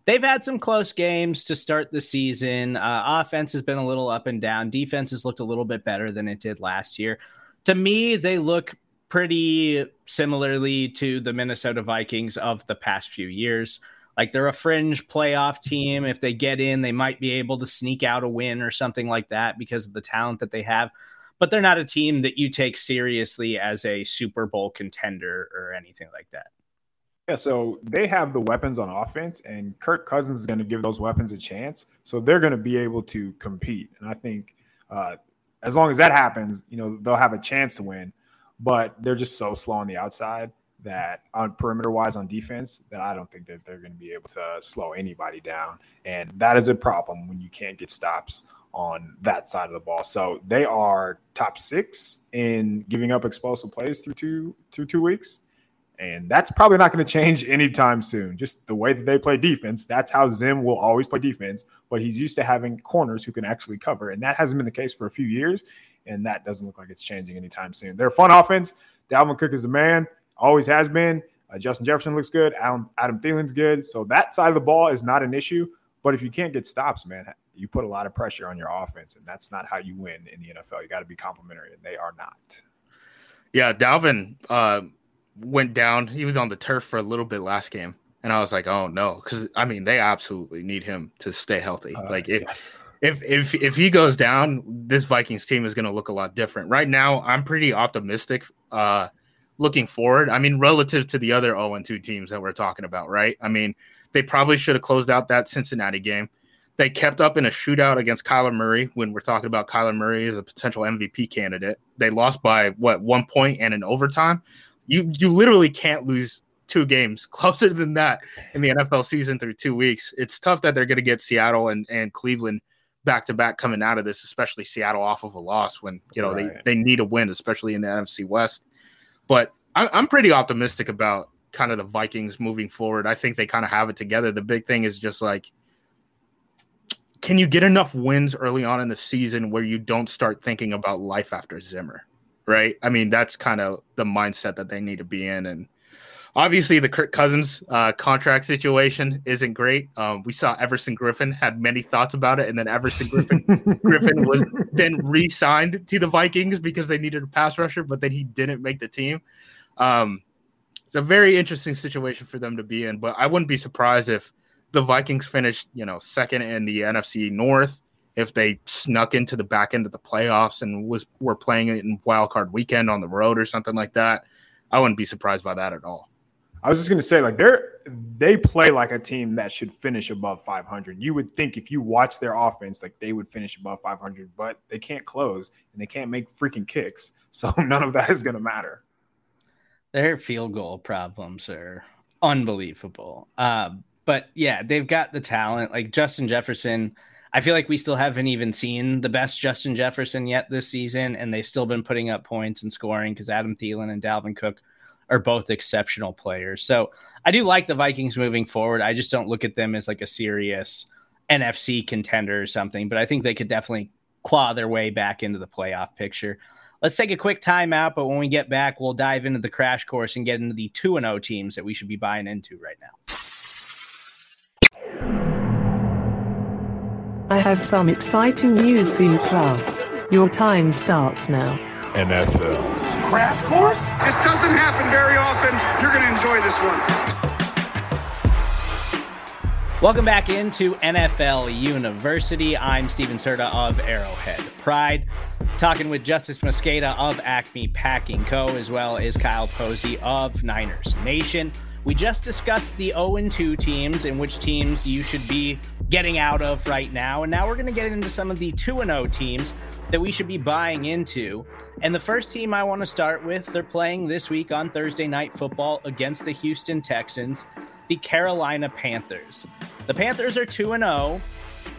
They've had some close games to start the season. Uh, offense has been a little up and down. Defense has looked a little bit better than it did last year. To me, they look pretty similarly to the Minnesota Vikings of the past few years. Like they're a fringe playoff team. If they get in, they might be able to sneak out a win or something like that because of the talent that they have. but they're not a team that you take seriously as a Super Bowl contender or anything like that. Yeah, so they have the weapons on offense, and Kirk Cousins is going to give those weapons a chance. So they're going to be able to compete. And I think uh, as long as that happens, you know, they'll have a chance to win. But they're just so slow on the outside that on perimeter wise on defense that I don't think that they're going to be able to slow anybody down. And that is a problem when you can't get stops on that side of the ball. So they are top six in giving up explosive plays through two through two weeks. And that's probably not going to change [LAUGHS] anytime soon. Just the way that they play defense, that's how Zim will always play defense. But he's used to having corners who can actually cover. And that hasn't been the case for a few years. And that doesn't look like it's changing anytime soon. They're fun offense. Dalvin Cook is a man, always has been. Uh, Justin Jefferson looks good. Adam, Adam Thielen's good. So that side of the ball is not an issue. But if you can't get stops, man, you put a lot of pressure on your offense. And that's not how you win in the NFL. You got to be complimentary. And they are not. Yeah, Dalvin. Uh went down. He was on the turf for a little bit last game, and I was like, "Oh no," because I mean they absolutely need him to stay healthy. Uh, like if yes. if if if he goes down, this Vikings team is going to look a lot different. Right now, I'm pretty optimistic. Uh, looking forward, I mean, relative to the other 0 2 teams that we're talking about, right? I mean, they probably should have closed out that Cincinnati game. They kept up in a shootout against Kyler Murray when we're talking about Kyler Murray as a potential MVP candidate. They lost by what one point and in overtime you you literally can't lose two games [LAUGHS] closer than that in the NFL season through two weeks. It's tough that they're going to get Seattle and, and Cleveland back to back coming out of this, especially Seattle off of a loss when you know right. they, they need a win, especially in the NFC West. But I, I'm pretty optimistic about kind of the Vikings moving forward. I think they kind of have it together. The big thing is just like, can you get enough wins early on in the season where you don't start thinking about life after Zimmer? right? I mean, that's kind of the mindset that they need to be in. And obviously, the Kirk Cousins uh, contract situation isn't great. Um, we saw Everson Griffen had many thoughts about it, and then Everson Griffen [LAUGHS] Griffen was then re-signed to the Vikings because they needed a pass rusher, but then he didn't make the team. Um, it's a very interesting situation for them to be in, but I wouldn't be surprised if the Vikings finished, you know, second in the NFC North if they snuck into the back end of the playoffs and was were playing it in wild card weekend on the road or something like that, I wouldn't be surprised by that at all. I was just going to say, like they're they play like a team that should finish above 500. You would think if you watch their offense, like they would finish above 500, but they can't close and they can't make freaking kicks, [LAUGHS] so none of that is going to matter. Their field goal problems are unbelievable. Uh, but yeah, they've got the talent. Like Justin Jefferson I feel like we still haven't even seen the best Justin Jefferson yet this season, and they've still been putting up points and scoring because Adam Thielen and Dalvin Cook are both exceptional players. So I do like the Vikings moving forward. I just don't look at them as like a serious NFC contender or something, but I think they could definitely claw their way back into the playoff picture. Let's take a quick timeout, but when we get back, we'll dive into the crash course and get into the 2 0 teams that we should be buying into right now. I have some exciting news for you, class. Your time starts now. NFL. Crash course? This doesn't happen very often. You're going to enjoy this one. Welcome back into NFL University. I'm Stephen Serda of Arrowhead Pride, talking with Justis Mosqueda of Acme Packing Co., as well as Kyle Posey of Niners Nation. We just discussed the 0 2 teams and which teams you should be getting out of right now. And now we're going to get into some of the 2 0 teams that we should be buying into. And the first team I want to start with, they're playing this week on Thursday Night Football against the Houston Texans, the Carolina Panthers. The Panthers are 2 0.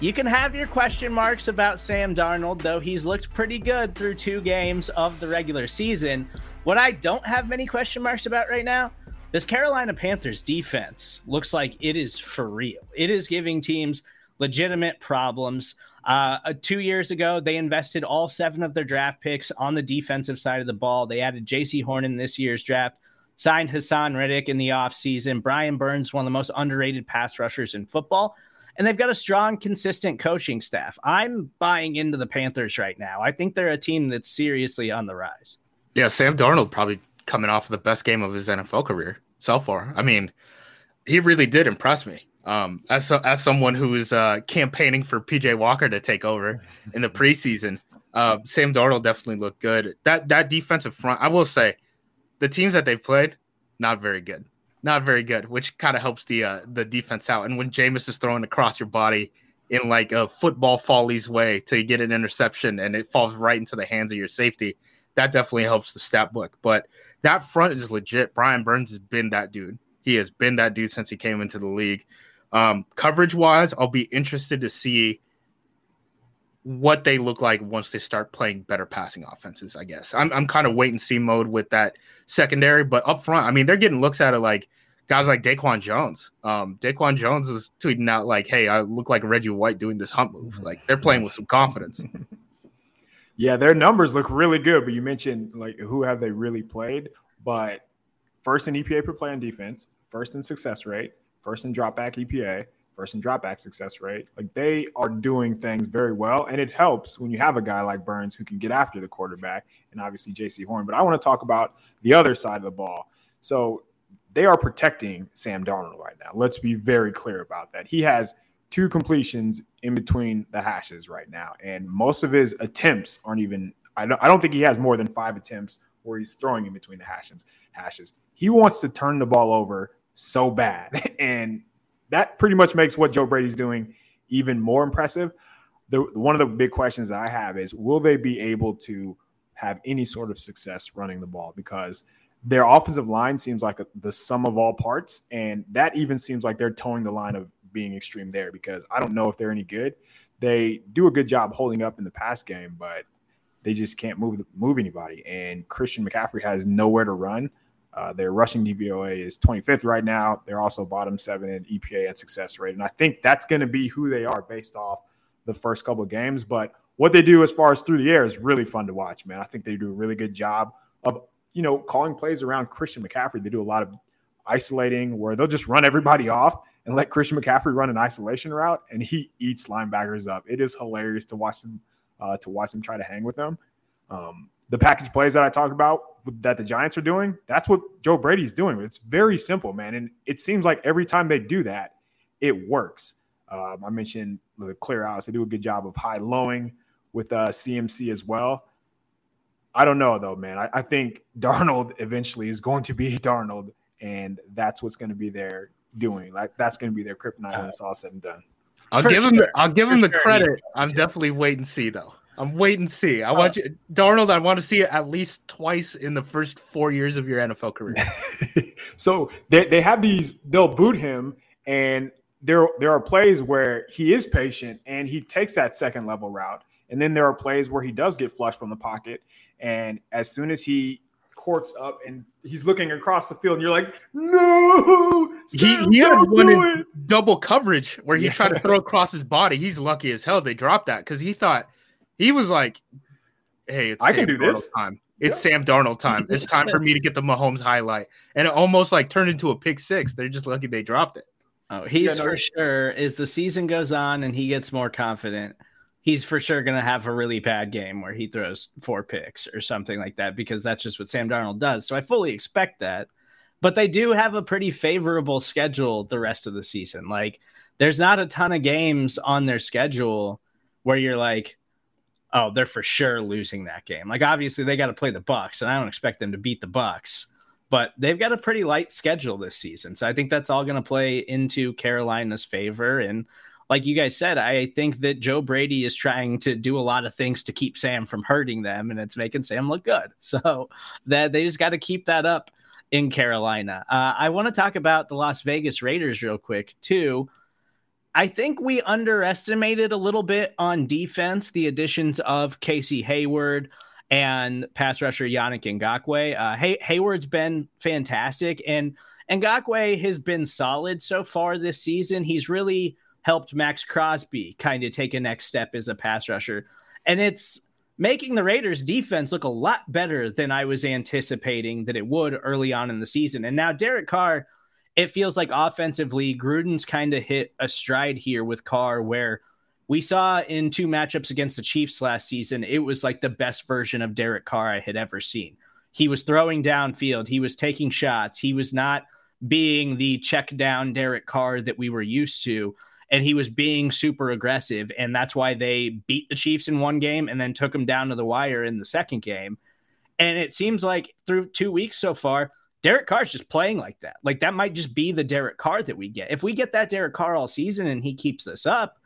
You can have your question marks about Sam Darnold, though he's looked pretty good through two games of the regular season. What I don't have many question marks about right now this Carolina Panthers defense looks like it is for real. It is giving teams legitimate problems. Uh, two years ago, they invested all seven of their draft picks on the defensive side of the ball. They added Jaycee Horn in this year's draft, signed Haason Reddick in the offseason. Brian Burns, one of the most underrated pass rushers in football. And they've got a strong, consistent coaching staff. I'm buying into the Panthers right now. I think they're a team that's seriously on the rise. Yeah, Sam Darnold probably coming off of the best game of his NFL career so far. I mean, he really did impress me. Um, as as someone who is uh, campaigning for PJ Walker to take over in the [LAUGHS] preseason, Uh, Sam Darnold definitely looked good. That that defensive front, I will say, the teams that they played, not very good, not very good, which kind of helps the uh, the defense out. And when Jameis is throwing across your body in like a football follies way to get an interception and it falls right into the hands of your safety, that definitely helps the stat book. But that front is legit. Brian Burns has been that dude. He has been that dude since he came into the league. Um, coverage wise, I'll be interested to see what they look like once they start playing better passing offenses. I guess I'm I'm kind of wait and see mode with that secondary, but up front, I mean, they're getting looks at it like guys like DaQuan Jones. Um, DaQuan Jones is tweeting out like, "Hey, I look like Reggie White doing this hump move." Like they're playing with some confidence. [LAUGHS] Yeah, their numbers look really good, but you mentioned like who have they really played? But first in EPA per play on defense, first in success rate, first in dropback EPA, first in dropback success rate. Like they are doing things very well, and it helps when you have a guy like Burns who can get after the quarterback, and obviously Jaycee Horn. But I want to talk about the other side of the ball. So they are protecting Sam Darnold right now. Let's be very clear about that. He has two completions in between the hashes right now, and most of his attempts aren't even. I don't, I don't think he has more than five attempts where he's throwing in between the hashes. Hashes. He wants to turn the ball over so bad, [LAUGHS] and that pretty much makes what Joe Brady's doing even more impressive. The one of the big questions that I have is, will they be able to have any sort of success running the ball because their offensive line seems like the sum of all parts, and that even seems like they're towing the line of being extreme there because I don't know if they're any good. They do a good job holding up in the pass game, but they just can't move move anybody. And Christian McCaffrey has nowhere to run. Uh, their rushing DVOA is 25th right now. They're also bottom seven in EPA and success rate, and I think that's going to be who they are based off the first couple of games. But what they do as far as through the air is really fun to watch, man. I think they do a really good job of you know calling plays around Christian McCaffrey. They do a lot of isolating where they'll just run everybody [LAUGHS] off and let Christian McCaffrey run an isolation route, and he eats linebackers up. It is hilarious to watch them uh, to watch them try to hang with them. Um, the package plays that I talked about that the Giants are doing, that's what Joe Brady's doing. It's very simple, man, and it seems like every time they do that, it works. Um, I mentioned the clear outs; they do a good job of high lowing with uh, CMC as well. I don't know though, man. I, I think Darnold eventually is going to be [LAUGHS] Darnold, and that's what's going to be their doing. Like that's going to be their kryptonite when it's all said and done. I'll For give him. sure. I'll give For him the sure. credit. I'm definitely wait and see though. I'm wait and see. Uh, I want you, Darnold. I want to see it at least twice in the first four years of your NFL career. [LAUGHS] so they, they have these, they'll boot him, and there there are plays where he is patient and he takes that second level route. And then there are plays where he does get flushed from the pocket. And as soon as he courts up and he's looking across the field, and you're like, no, he, Sam, he had one in double coverage where he Yeah. tried to throw across his body. He's lucky as hell they dropped that because he thought he was like, "Hey, it's I can Sam do this. Time. It's Sam Darnold time. It's time for me to get the Mahomes highlight." And it almost like turned into a pick six. They're just lucky they dropped it. Oh, he's Yeah, no, for sure. As the season goes on and he gets more confident, he's for sure going to have a really bad game where he throws four picks or something like that because that's just what Sam Darnold does. So I fully expect that. But they do have a pretty favorable schedule the rest of the season. Like, there's not a ton of games on their schedule where you're like, oh, they're for sure losing that game. Like, obviously, they got to play the Bucks, and I don't expect them to beat the Bucks but they've got a pretty light schedule this season. So I think that's all going to play into Carolina's favor. And like you guys said, I think that Joe Brady is trying to do a lot of things to keep Sam from hurting them, and it's making Sam look good. [LAUGHS] So that they just got to keep that up in Carolina. Uh, I want to talk about the Las Vegas Raiders real quick, too. I think we underestimated a little bit on defense the additions of Casey Hayward and pass rusher Yannick Ngakoue. Uh, Hay- Hayward's been fantastic, and Ngakoue has been solid so far this season. He's really helped Maxx Crosby kind of take a next step as a pass rusher, and it's making the Raiders defense look a lot better than I was anticipating that it would early on in the season. And now Derek Carr, it feels like offensively, Gruden's kind of hit a stride here with Carr where we saw in two matchups against the Chiefs last season, it was like the best version of Derek Carr I had ever seen. He was throwing downfield, he was taking shots, he was not being the check down Derek Carr that we were used to. And he was being super aggressive. And that's why they beat the Chiefs in one game and then took them down to the wire in the second game. And it seems like through two weeks so far, Derek Carr's just playing like that. Like that might just be the Derek Carr that we get. If we get that Derek Carr all season and he keeps this up,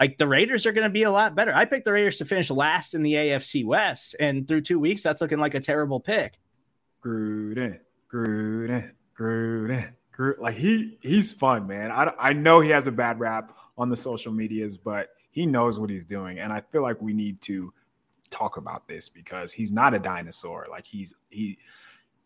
like the Raiders are going to be a lot better. I picked the Raiders to finish last in the AFC West, and through two weeks, that's looking like a terrible pick. Gruden, Gruden, Gruden. Like he he's fun, man. I I know he has a bad rap on the social medias, but he knows what he's doing, and I feel like we need to talk about this because he's not a dinosaur. Like he's he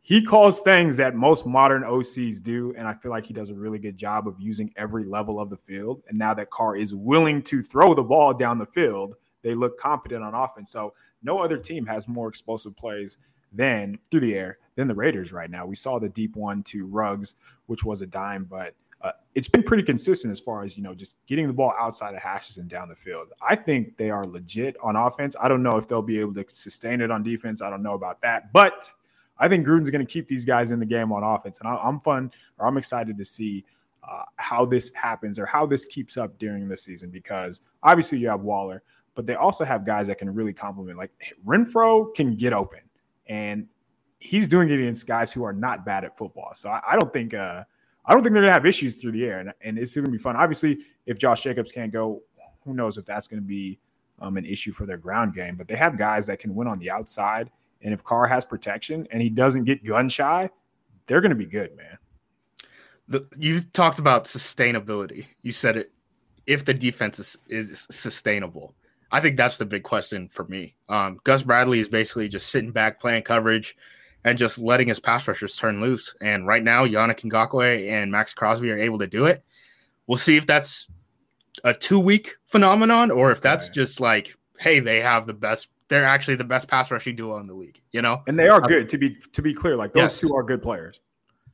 he calls things that most modern OCs do, and I feel like he does a really good job of using every level of the field. And now that Carr is willing to throw the ball down the field, they look competent on offense. So no other team has more explosive plays than through the air then the Raiders right now. We saw the deep one to Ruggs, which was a dime, but uh, it's been pretty consistent as far as you know, just getting the ball outside the hashes and down the field. I think they are legit on offense. I don't know if they'll be able to sustain it on defense. I don't know about that, but I think Gruden's going to keep these guys in the game on offense, and I'm fun or I'm excited to see uh, how this happens or how this keeps up during the season because obviously you have Waller, but they also have guys that can really complement. Like Renfrow can get open, and he's doing it against guys who are not bad at football. So I, I don't think uh, I don't think they're gonna have issues through the air, and, and it's gonna be fun. Obviously, if Josh Jacobs can't go, who knows if that's gonna be um, an issue for their ground game. But they have guys that can win on the outside and if Carr has protection and he doesn't get gun shy, they're to be good, man. The, you talked about sustainability. You said it if the defense is, is sustainable. I think that's the big question for me. Um, Gus Bradley is basically just sitting back, playing coverage, and just letting his pass rushers turn loose. And right now, Yannick Ngakoue and Maxx Crosby are able to do it. We'll see if that's a two week phenomenon or if that's right. just like, hey, they have the best they're actually the best pass rushing duo in the league. You know, and they are uh, good to be to be clear. Like those yes. two are good players.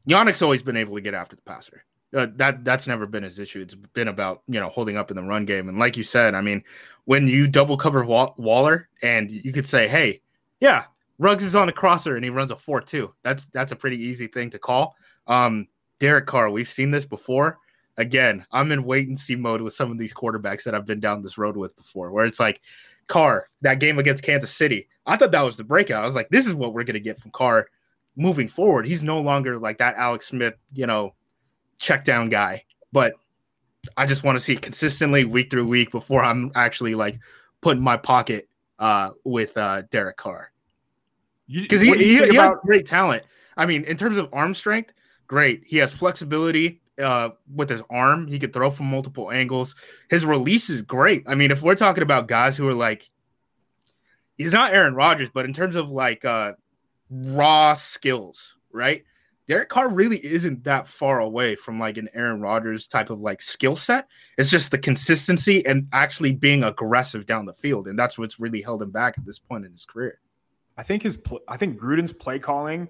Yannick's always been able to get after the passer. Uh, that that's never been his issue. It's been about you know holding up in the run game. And like you said, I mean, when you double cover Wall- Waller and you could say, hey, yeah, Ruggs is on a crosser and he runs a four two. That's that's a pretty easy thing to call. Um, Derek Carr, we've seen this before. Again, I'm in wait and see mode with some of these quarterbacks that I've been down this road with before, where it's like Carr, that game against Kansas City. I thought that was the breakout. I was like, this is what we're to get from Carr moving forward. He's no longer like that Alex Smith, you know, check down guy. But I just want to see it consistently week through week before I'm actually like putting my pocket uh, with uh, Derek Carr. Because he, he, he about- has great talent. I mean, in terms of arm strength, great. He has flexibility uh, with his arm. He could throw from multiple angles. His release is great. I mean, if we're talking about guys who are like, he's not Aaron Rodgers, but in terms of like uh, raw skills, right? Derek Carr really isn't that far away from like an Aaron Rodgers type of like skill set. It's just the consistency and actually being aggressive down the field, and that's what's really held him back at this point in his career. I think his pl- I think Gruden's play calling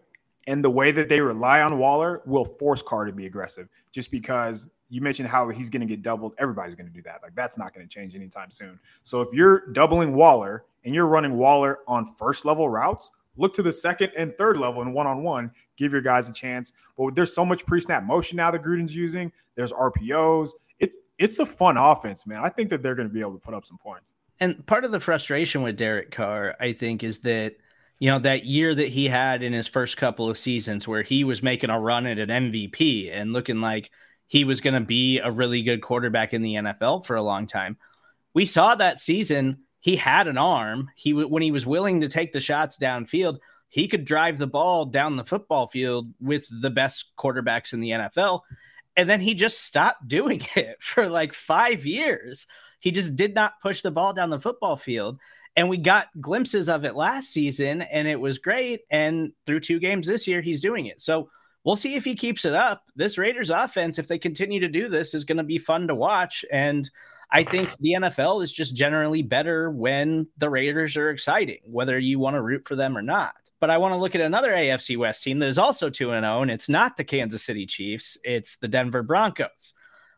and the way that they rely on Waller will force Carr to be aggressive just because you mentioned how he's going to get doubled. Everybody's going to do that. Like that's not going to change anytime soon. So if you're doubling Waller and you're running Waller on first level routes, look to the second and third level and one on one, give your guys a chance. But there's so much pre snap motion now that Gruden's using. There's RPOs. It's it's a fun offense, man. I think that they're going to be able to put up some points. And part of the frustration with Derek Carr, I think, is that – you know, that year that he had in his first couple of seasons where he was making a run at an MVP and looking like he was going to be a really good quarterback in the NFL for a long time. We saw that season he had an arm. He when he was willing to take the shots downfield, he could drive the ball down the football field with the best quarterbacks in the NFL. And then he just stopped doing [LAUGHS] it for like 5 years. He just did not push the ball down the football field. And we got glimpses of it last season and it was great. And through two games this year, he's doing it. So we'll see if he keeps it up. This Raiders offense, if they continue to do this, is going to be fun to watch. And I think the NFL is just generally better when the Raiders are exciting, whether you want to root for them or not. But I want to look at another AFC West team that is also 2 0, and it's not the Kansas City Chiefs, it's the Denver Broncos.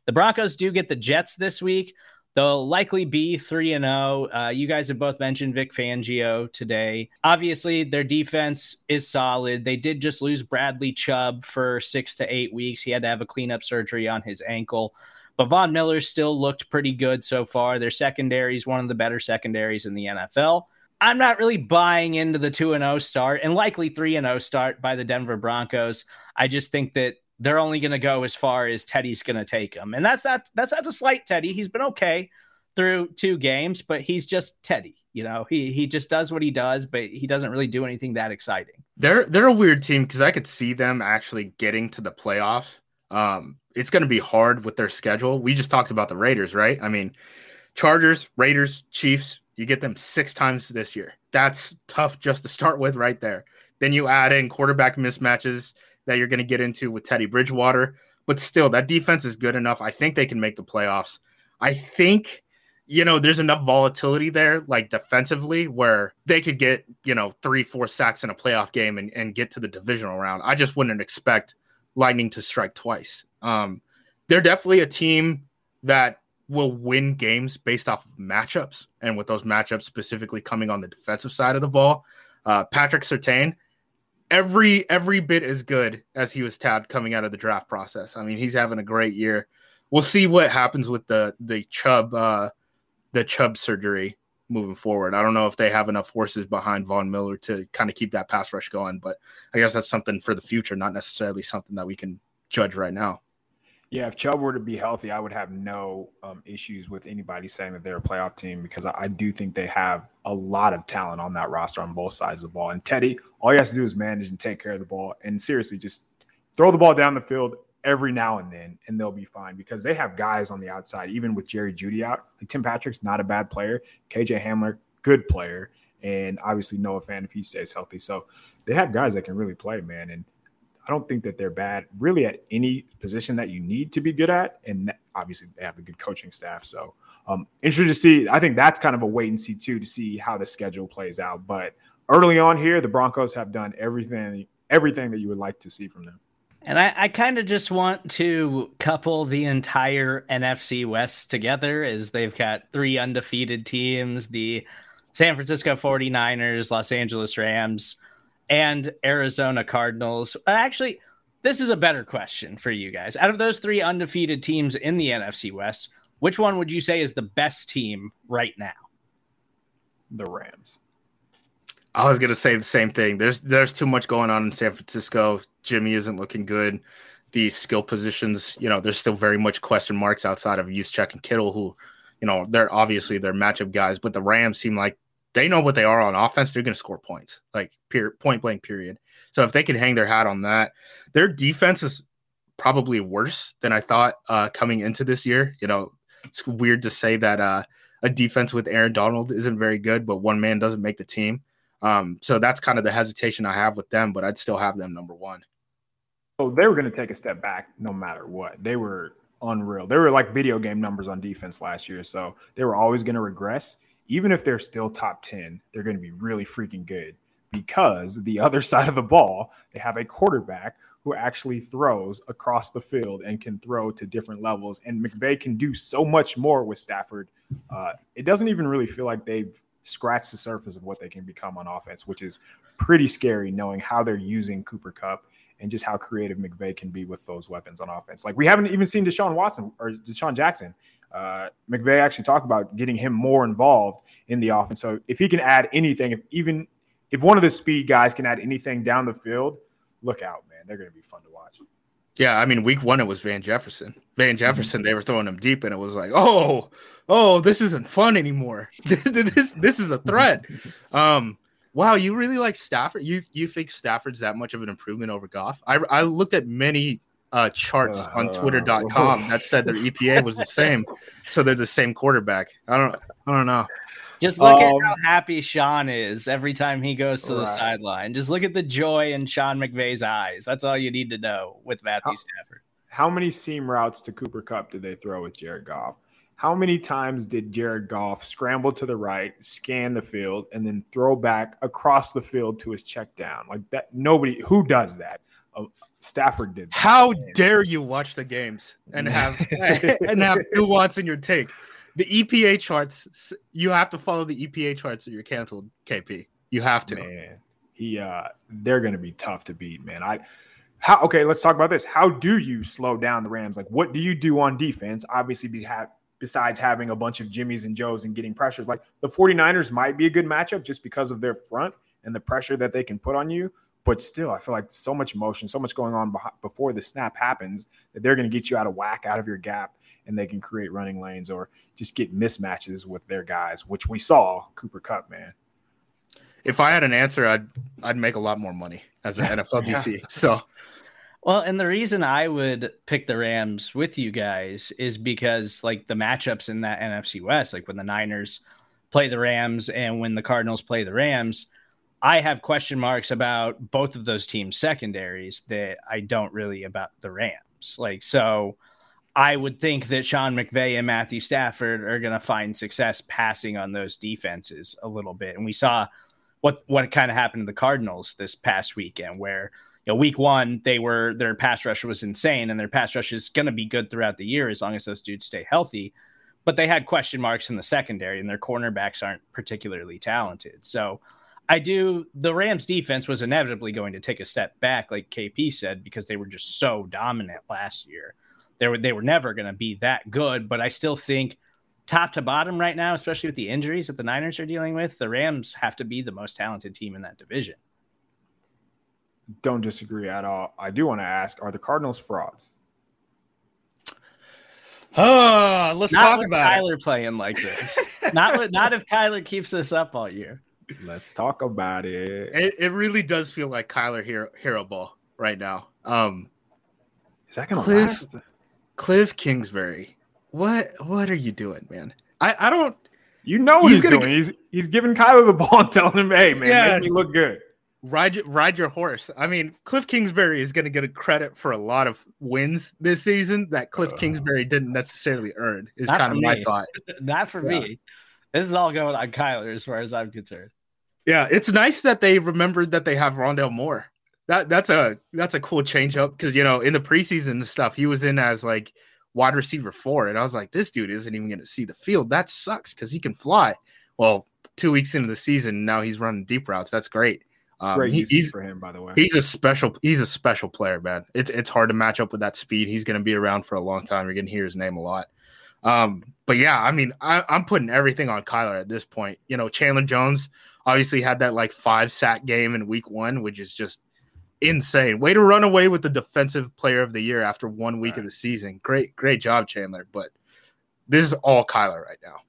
The Broncos do get the Jets this week. They'll likely be 3 and 0. Uh, you guys have both mentioned Vic Fangio today. Obviously, their defense is solid. They did just lose Bradley Chubb for six to eight weeks. He had to have a cleanup surgery on his ankle. But Von Miller still looked pretty good so far. Their secondary is one of the better secondaries in the NFL. I'm not really buying into the 2 0 start and likely 3 0 start by the Denver Broncos. I just think that they're only going to go as far as Teddy's going to take them. And that's not that's not to slight Teddy. He's been okay through two games, but he's just Teddy. You know, he he just does what he does, but he doesn't really do anything that exciting. They're they're a weird team because I could see them actually getting to the playoffs. Um, it's going to be hard with their schedule. We just talked about the Raiders, right? I mean, Chargers, Raiders, Chiefs. You get them six times this year. That's tough just to start with, right there. Then you add in quarterback mismatches that you're going to get into with Teddy Bridgewater, but still, that defense is good enough. I think they can make the playoffs. I think you know, there's enough volatility there, like defensively, where they could get, you know, three, four sacks in a playoff game and, and get to the divisional round. I just wouldn't expect Lightning to strike twice. Um, they're definitely a team that will win games based off of matchups, and with those matchups specifically coming on the defensive side of the ball. Uh, Patrick Surtain, every every bit as good as he was tabbed coming out of the draft process. I mean, he's having a great year. We'll see what happens with the the Chubb uh, the Chubb surgery moving forward. I don't know if they have enough horses behind Von Miller to kind of keep that pass rush going, but I guess that's something for the future, not necessarily something that we can judge right now. Yeah, if Chubb were to be healthy, I would have no um, issues with anybody saying that they're a playoff team because I, I, do think they have a lot of talent on that roster on both sides of the ball. And Teddy, all he has to do is manage and take care of the ball. And seriously, just throw the ball down the field every now and then, and they'll be fine because they have guys on the outside, even with Jerry Jeudy out. Like Tim Patrick's not a bad player. KJ Hamler, good player. And obviously Noah Fant if he stays healthy. So they have guys that can really play, man. And I don't think that they're bad really at any position that you need to be good at. And obviously they have a good coaching staff. So um interested to see. I think that's kind of a wait and see too to see how the schedule plays out. But early on here, the Broncos have done everything everything that you would like to see from them. And I, I kind of just want to couple the entire NFC West together as they've got three undefeated teams the San Francisco 49ers, Los Angeles Rams, and Arizona Cardinals. Actually, this is a better question for you guys. Out of those three undefeated teams in the NFC West, which one would you say is the best team right now? The Rams. I was gonna say the same thing. There's there's too much going on in San Francisco. Jimmy isn't looking good. The skill positions, you know, there's still very much question marks outside of Juszczyk and Kittle, who, you know, they're obviously they're matchup guys, but the Rams seem like they know what they are on offense. They're gonna score points, like point blank period. So if they can hang their hat on that, their defense is probably worse than I thought uh, coming into this year. You know, it's weird to say that uh, a defense with Aaron Donald isn't very good, but one man doesn't make the team. Um, so that's kind of the hesitation I have with them, but I'd still have them number one. So they were going to take a step back no matter what. They were unreal. They were like video game numbers on defense last year. So they were always going to regress. Even if they're still top 10, they're going to be really freaking good because the other [LAUGHS] side of the ball, they have a quarterback who actually throws across the field and can throw to different levels. And McVay can do so much more with Stafford. Uh, it doesn't even really feel like they've scratch the surface of what they can become on offense, which is pretty scary knowing how they're using Cooper Kupp and just how creative McVay can be with those weapons on offense. Like we haven't even seen Deshaun Watson or DeSean Jackson. Uh, McVay actually talked about getting him more involved in the offense. So if he can add anything, if even if one of the speed guys can add anything down the field, look out, man. They're going to be fun to watch. Yeah, I mean, week one it was Van Jefferson. Van Jefferson, they were throwing him deep, and it was like, oh, oh, this isn't fun anymore. [LAUGHS] this, this, this is a threat. Um, wow, you really like Stafford? You you think Stafford's that much of an improvement over Goff? I I looked at many uh, charts uh, on Twitter.com that said their EPA was the same, so they're the same quarterback. I don't I don't know. Just look um, at how happy Sean is every time he goes to right. the sideline. Just look at the joy in Sean McVay's eyes. That's all you need to know with Matthew how, Stafford. How many seam routes to Cooper Kupp did they throw with Jared Goff? How many times did Jared Goff scramble to the right, scan the field, and then throw back across the field to his check down? Like that, nobody who does that. Uh, Stafford did. That. How dare you watch the games and have [LAUGHS] [LAUGHS] and have nuance in your take? the EPA charts, you have to follow the EPA charts or you're canceled, KP. You have to. Man, he uh they're gonna be tough to beat, man. I how okay, let's talk about this. How do you slow down the Rams? Like, what do you do on defense? Obviously, be ha- besides having a bunch of Jimmys and Joes and getting pressures, like the 49ers might be a good matchup just because of their front and the pressure that they can put on you. But still, I feel like so much motion, so much going on before the snap happens that they're going to get you out of whack, out of your gap, and they can create running lanes or just get mismatches with their guys, which we saw Cooper Kupp, man. If I had an answer, I'd I'd make a lot more money as an [LAUGHS] NFL DC. So Well, and the reason I would pick the Rams with you guys is because like the matchups in that NFC West, like when the Niners play the Rams and when the Cardinals play the Rams, I have question marks about both of those teams' secondaries that I don't really about the Rams. Like so I would think that Sean McVay and Matthew Stafford are going to find success passing on those defenses a little bit. And we saw what what kind of happened to the Cardinals this past weekend where you know, week one, they were their pass rush was insane, and their pass rush is going to be good throughout the year as long as those dudes stay healthy. But they had question marks in the secondary, and their cornerbacks aren't particularly talented. So I do. The Rams defense was inevitably going to take a step back, like KP said, because they were just so dominant last year. They were they were never going to be that good, but I still think top to bottom right now, especially with the injuries that the Niners are dealing with, the Rams have to be the most talented team in that division. Don't disagree at all. I do want to ask: Are the Cardinals frauds? uh, let's Not talk with about it. Kyler playing like this. not with, not if Kyler keeps this up all year. Let's talk about it. It, it really does feel like Kyler hero, hero ball right now. Um, Is that going to Cliff- last? Cliff Kingsbury, what what are you doing, man? I, I don't You know what He's he's, gonna doing. He's he's giving Kyler the ball and telling him, "Hey, man, Yeah. make me look good." Ride your- ride your horse. I mean, Cliff Kingsbury is going to get a credit for a lot of wins this season that Cliff Uh. Kingsbury didn't necessarily earn. Is kind of for my thought. [LAUGHS] Not for Yeah. me. This is all going on Kyler as far as I'm concerned. Yeah, it's nice that they remembered that they have Rondale Moore. That that's a that's a cool change up because you know in the preseason stuff he was in as like wide receiver four, and I was like, this dude isn't even going to see the field. That sucks because he can fly. Well, two weeks into the season, now he's running deep routes. That's great. Um, Great he- he's for him, by the way. he's a special he's a special player, man. It's it's hard to match up with that speed. He's going to be around for a long time. You're going to hear his name a lot. Um, but yeah, I mean, I, I'm putting everything on Kyler at this point. You know, Chandler Jones obviously had that like five sack game in week one, which is just insane. Way to run away with the defensive player of the year after one week of the season. Great, great job, Chandler. But this is all Kyler right now.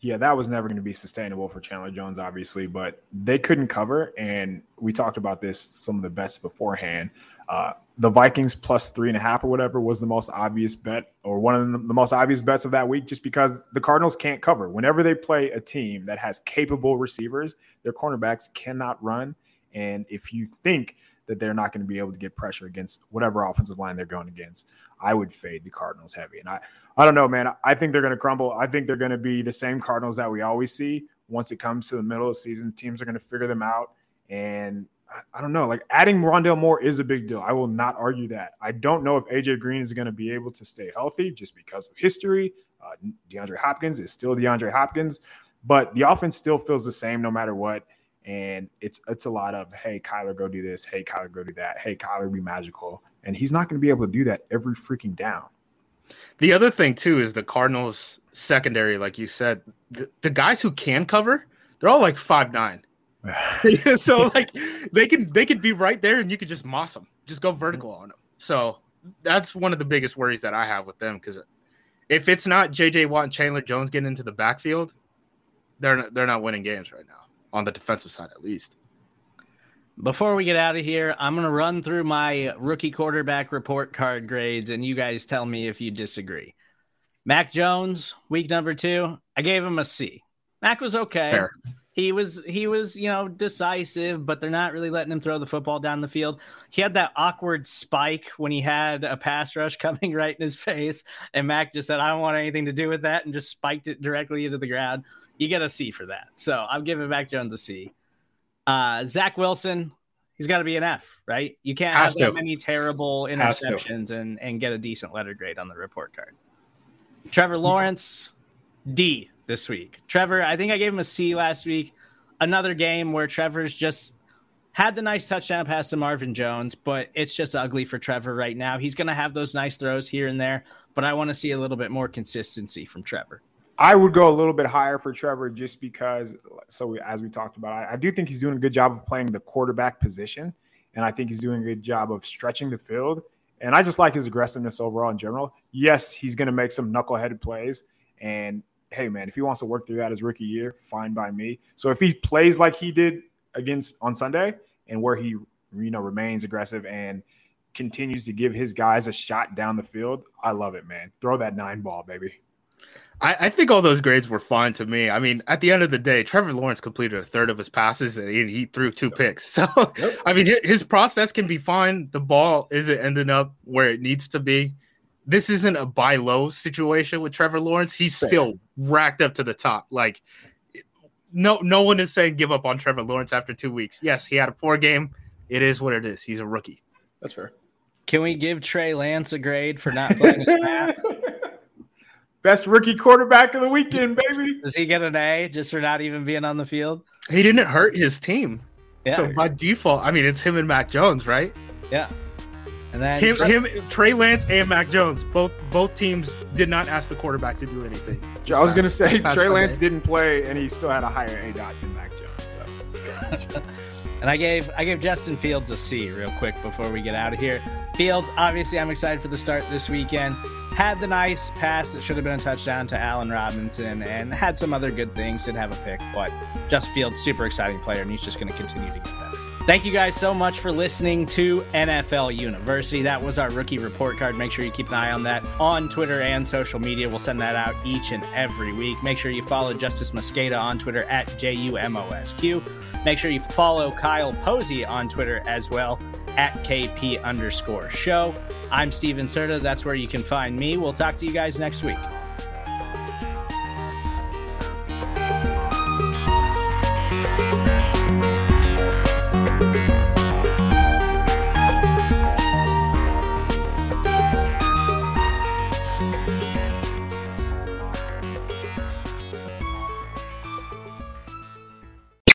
Yeah, that was never going to be sustainable for Chandler Jones, obviously, but they couldn't cover. And we talked about this, some of the bets beforehand. Uh, the Vikings plus three and a half or whatever was the most obvious bet, or one of the, the most obvious bets of that week, just because the Cardinals can't cover. Whenever they play a team that has capable receivers, their cornerbacks cannot run. And if you think that they're not going to be able to get pressure against whatever offensive line they're going against, I would fade the Cardinals heavy. And I, I don't know, man. I think they're going to crumble. I think they're going to be the same Cardinals that we always see. Once it comes to the middle of the season, teams are going to figure them out. And I, I don't know, like adding Rondale Moore is a big deal. I will not argue that. I don't know if AJ Green is going to be able to stay healthy just because of history. Uh, DeAndre Hopkins is still DeAndre Hopkins, but the offense still feels the same no matter what. And it's it's a lot of hey Kyler go do this, hey Kyler go do that, hey Kyler be magical, and he's not going to be able to do that every freaking down. The other thing too is the Cardinals secondary, like you said, the, the guys who can cover, they're all like five nine. [LAUGHS] [LAUGHS] so like they can they could be right there and you could just moss them, just go vertical on them. So that's one of the biggest worries that I have with them because if it's not JJ Watt and Chandler Jones getting into the backfield, they're not, they're not winning games right now on the defensive side at least. Before we get out of here, I'm going to run through my rookie quarterback report card grades, and you guys tell me if you disagree. Mac Jones, week number two, I gave him a C. Mac was okay. Fair. He was he was you know decisive, but they're not really letting him throw the football down the field. He had that awkward spike when he had a pass rush [LAUGHS] coming right in his face, and Mac just said, "I don't want anything to do with that," and just spiked it directly into the ground. You get a C for that. So I'm giving Mac Jones a C. Uh, Zach Wilson, he's got to be an F, right? You can't Has have that to. many terrible interceptions and and get a decent letter grade on the report card. Trevor Lawrence, D this week. Trevor, I think I gave him a C last week. Another game where Trevor's just had the nice touchdown pass to Marvin Jones, but it's just ugly for Trevor right now. He's going to have those nice throws here and there, but I want to see a little bit more consistency from Trevor. I would go a little bit higher for Trevor just because, so as we talked about, I, I do think he's doing a good job of playing the quarterback position. And I think he's doing a good job of stretching the field. And I just like his aggressiveness overall in general. Yes, he's going to make some knuckleheaded plays. And hey, man, if he wants to work through that his rookie year, fine by me. So if he plays like he did against on Sunday and where he, you know, remains aggressive and continues to give his guys a shot down the field, I love it, man. Throw that nine ball, baby. I, I, think all those grades were fine to me. I mean, at the end of the day, Trevor Lawrence completed a third of his passes and he, he threw two picks. [LAUGHS] So, yep. I mean, his process can be fine. The ball isn't ending up where it needs to be. This isn't a buy low situation with Trevor Lawrence. He's still racked up to the top. Like, no, no one is saying give up on Trevor Lawrence after two weeks. Yes, he had a poor game. It is what it is. He's a rookie. That's fair. Can we give Trey Lance a grade for not playing his [LAUGHS] snap? Best rookie quarterback of the weekend, baby. Does he get an A just for not even being on the field? He didn't hurt his team. Yeah. So by default, I mean it's him and Mac Jones, right? Yeah. And then him, Trey, him, Trey Lance and Mac Jones, both both teams did not ask the quarterback to do anything. I was gonna say Trey Lance didn't play, and he still had a higher A dot than Mac Jones. So. [LAUGHS] and I gave I gave Justin Fields a C real quick before we get out of here. Fields, obviously, I'm excited for the start this weekend had the nice pass that should have been a touchdown to Allen Robinson and had some other good things. Didn't have a pick, but Justin Fields, super exciting player, and he's just going to continue to get better. Thank you guys so much for listening to NFL University. That was our rookie report card. Make sure you keep an eye on that on Twitter and social media. We'll send that out each and every week. Make sure you follow Justis Mosqueda on Twitter at JUMOSQ. Make sure you follow Kyle Posey on Twitter as well at KP underscore show. I'm Stephen Serda. That's where you can find me. We'll talk to you guys next week.